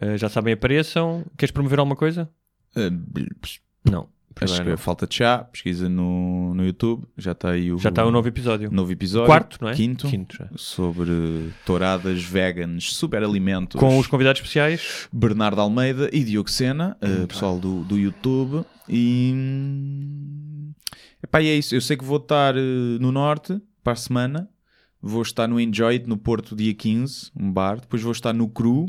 Eh, já sabem, apareçam. Queres promover alguma coisa? Uh, Não. Acho que falta de chá, pesquisa no, no YouTube, já está aí o, Já está o novo episódio. novo episódio. Quarto, não é? Quinto. Quinto já. Sobre touradas veganas, super alimentos. Com os convidados especiais. Bernardo Almeida e Diogo Sena, uh, pessoal do, do YouTube. E, epá, e é isso. Eu sei que vou estar uh, no Norte para a semana. Vou estar no Enjoy no Porto, dia 15, um bar. Depois vou estar no Cru,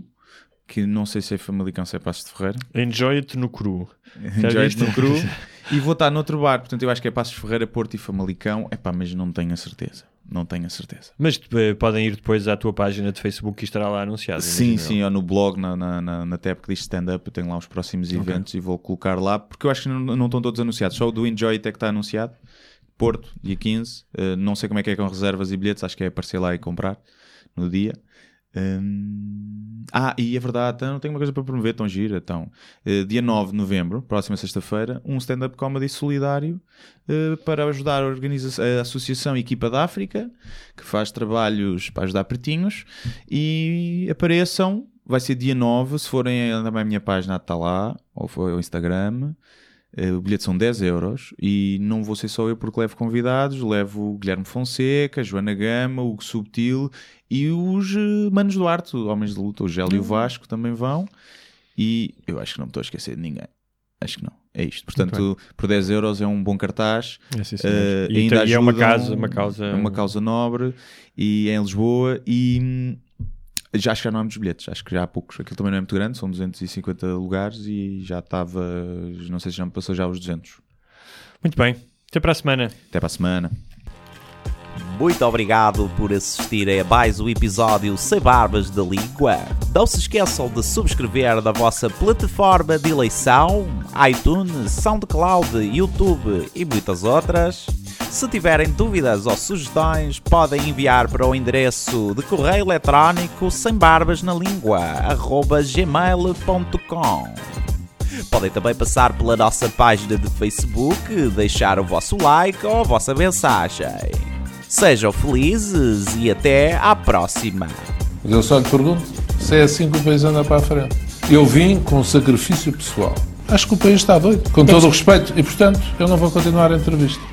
que não sei se é Famalicão, se é Passos de Ferreira. Enjoy it no cru. *laughs* Enjoy? It no Cru. *laughs* e vou estar noutro bar. Portanto, eu acho que é Passos de Ferreira, Porto e Famalicão. Epá, mas não tenho a certeza. Não tenho a certeza. Mas eh, podem ir depois à tua página de Facebook que estará lá anunciado. Sim, sim, ou no blog, na, na, na, na tab que diz stand-up, eu tenho lá os próximos eventos e vou colocar lá, porque eu acho que não, não estão todos anunciados, só o do Enjoy It é que está anunciado. Porto, dia 15. Uh, não sei como é que é com reservas e bilhetes, acho que é aparecer lá e comprar no dia. Hum, Ah, e é verdade, então, tenho uma coisa para promover, tão gira. Então, Uh, dia 9 de novembro, próxima sexta-feira, um stand-up comedy solidário uh, para ajudar a, organiza- a Associação Equipa da África, que faz trabalhos para ajudar pretinhos. E apareçam, vai ser dia 9, se forem também a minha página, está lá, ou foi ao Instagram. Eh, O bilhete são 10 euros e não vou ser só eu porque levo convidados, levo o Guilherme Fonseca, Joana Gama, o Hugo Subtil e os eh, Manos do Arte, Homens de Luta, o Gélio e o Vasco também vão. E eu acho que não me estou a esquecer de ninguém. Acho que não. É isto. Portanto, por 10 euros é um bom cartaz. É, sim, sim. Eh, e, ainda tem- e é uma causa, uma causa. é uma causa nobre e é em Lisboa e hum, já acho que já não há muitos bilhetes, acho que já há poucos. Aquilo também não é muito grande, são 250 lugares e já estava, não sei se já me passou já os 200. Muito bem. Até para a semana. Até para a semana. Muito obrigado por assistirem a mais um episódio Sem Barbas da Língua. Não se esqueçam de subscrever na vossa plataforma de eleição, iTunes, SoundCloud, YouTube e muitas outras. Se tiverem dúvidas ou sugestões, podem enviar para o endereço de correio eletrónico sem barbas na língua, gmail.com. Podem também passar pela nossa página de Facebook, deixar o vosso like ou a vossa mensagem. Sejam felizes e até à próxima. Mas eu só lhe pergunto se é assim que o país anda para a frente. Eu vim com sacrifício pessoal. Acho que o país está doido, com todo o respeito, e portanto eu não vou continuar a entrevista.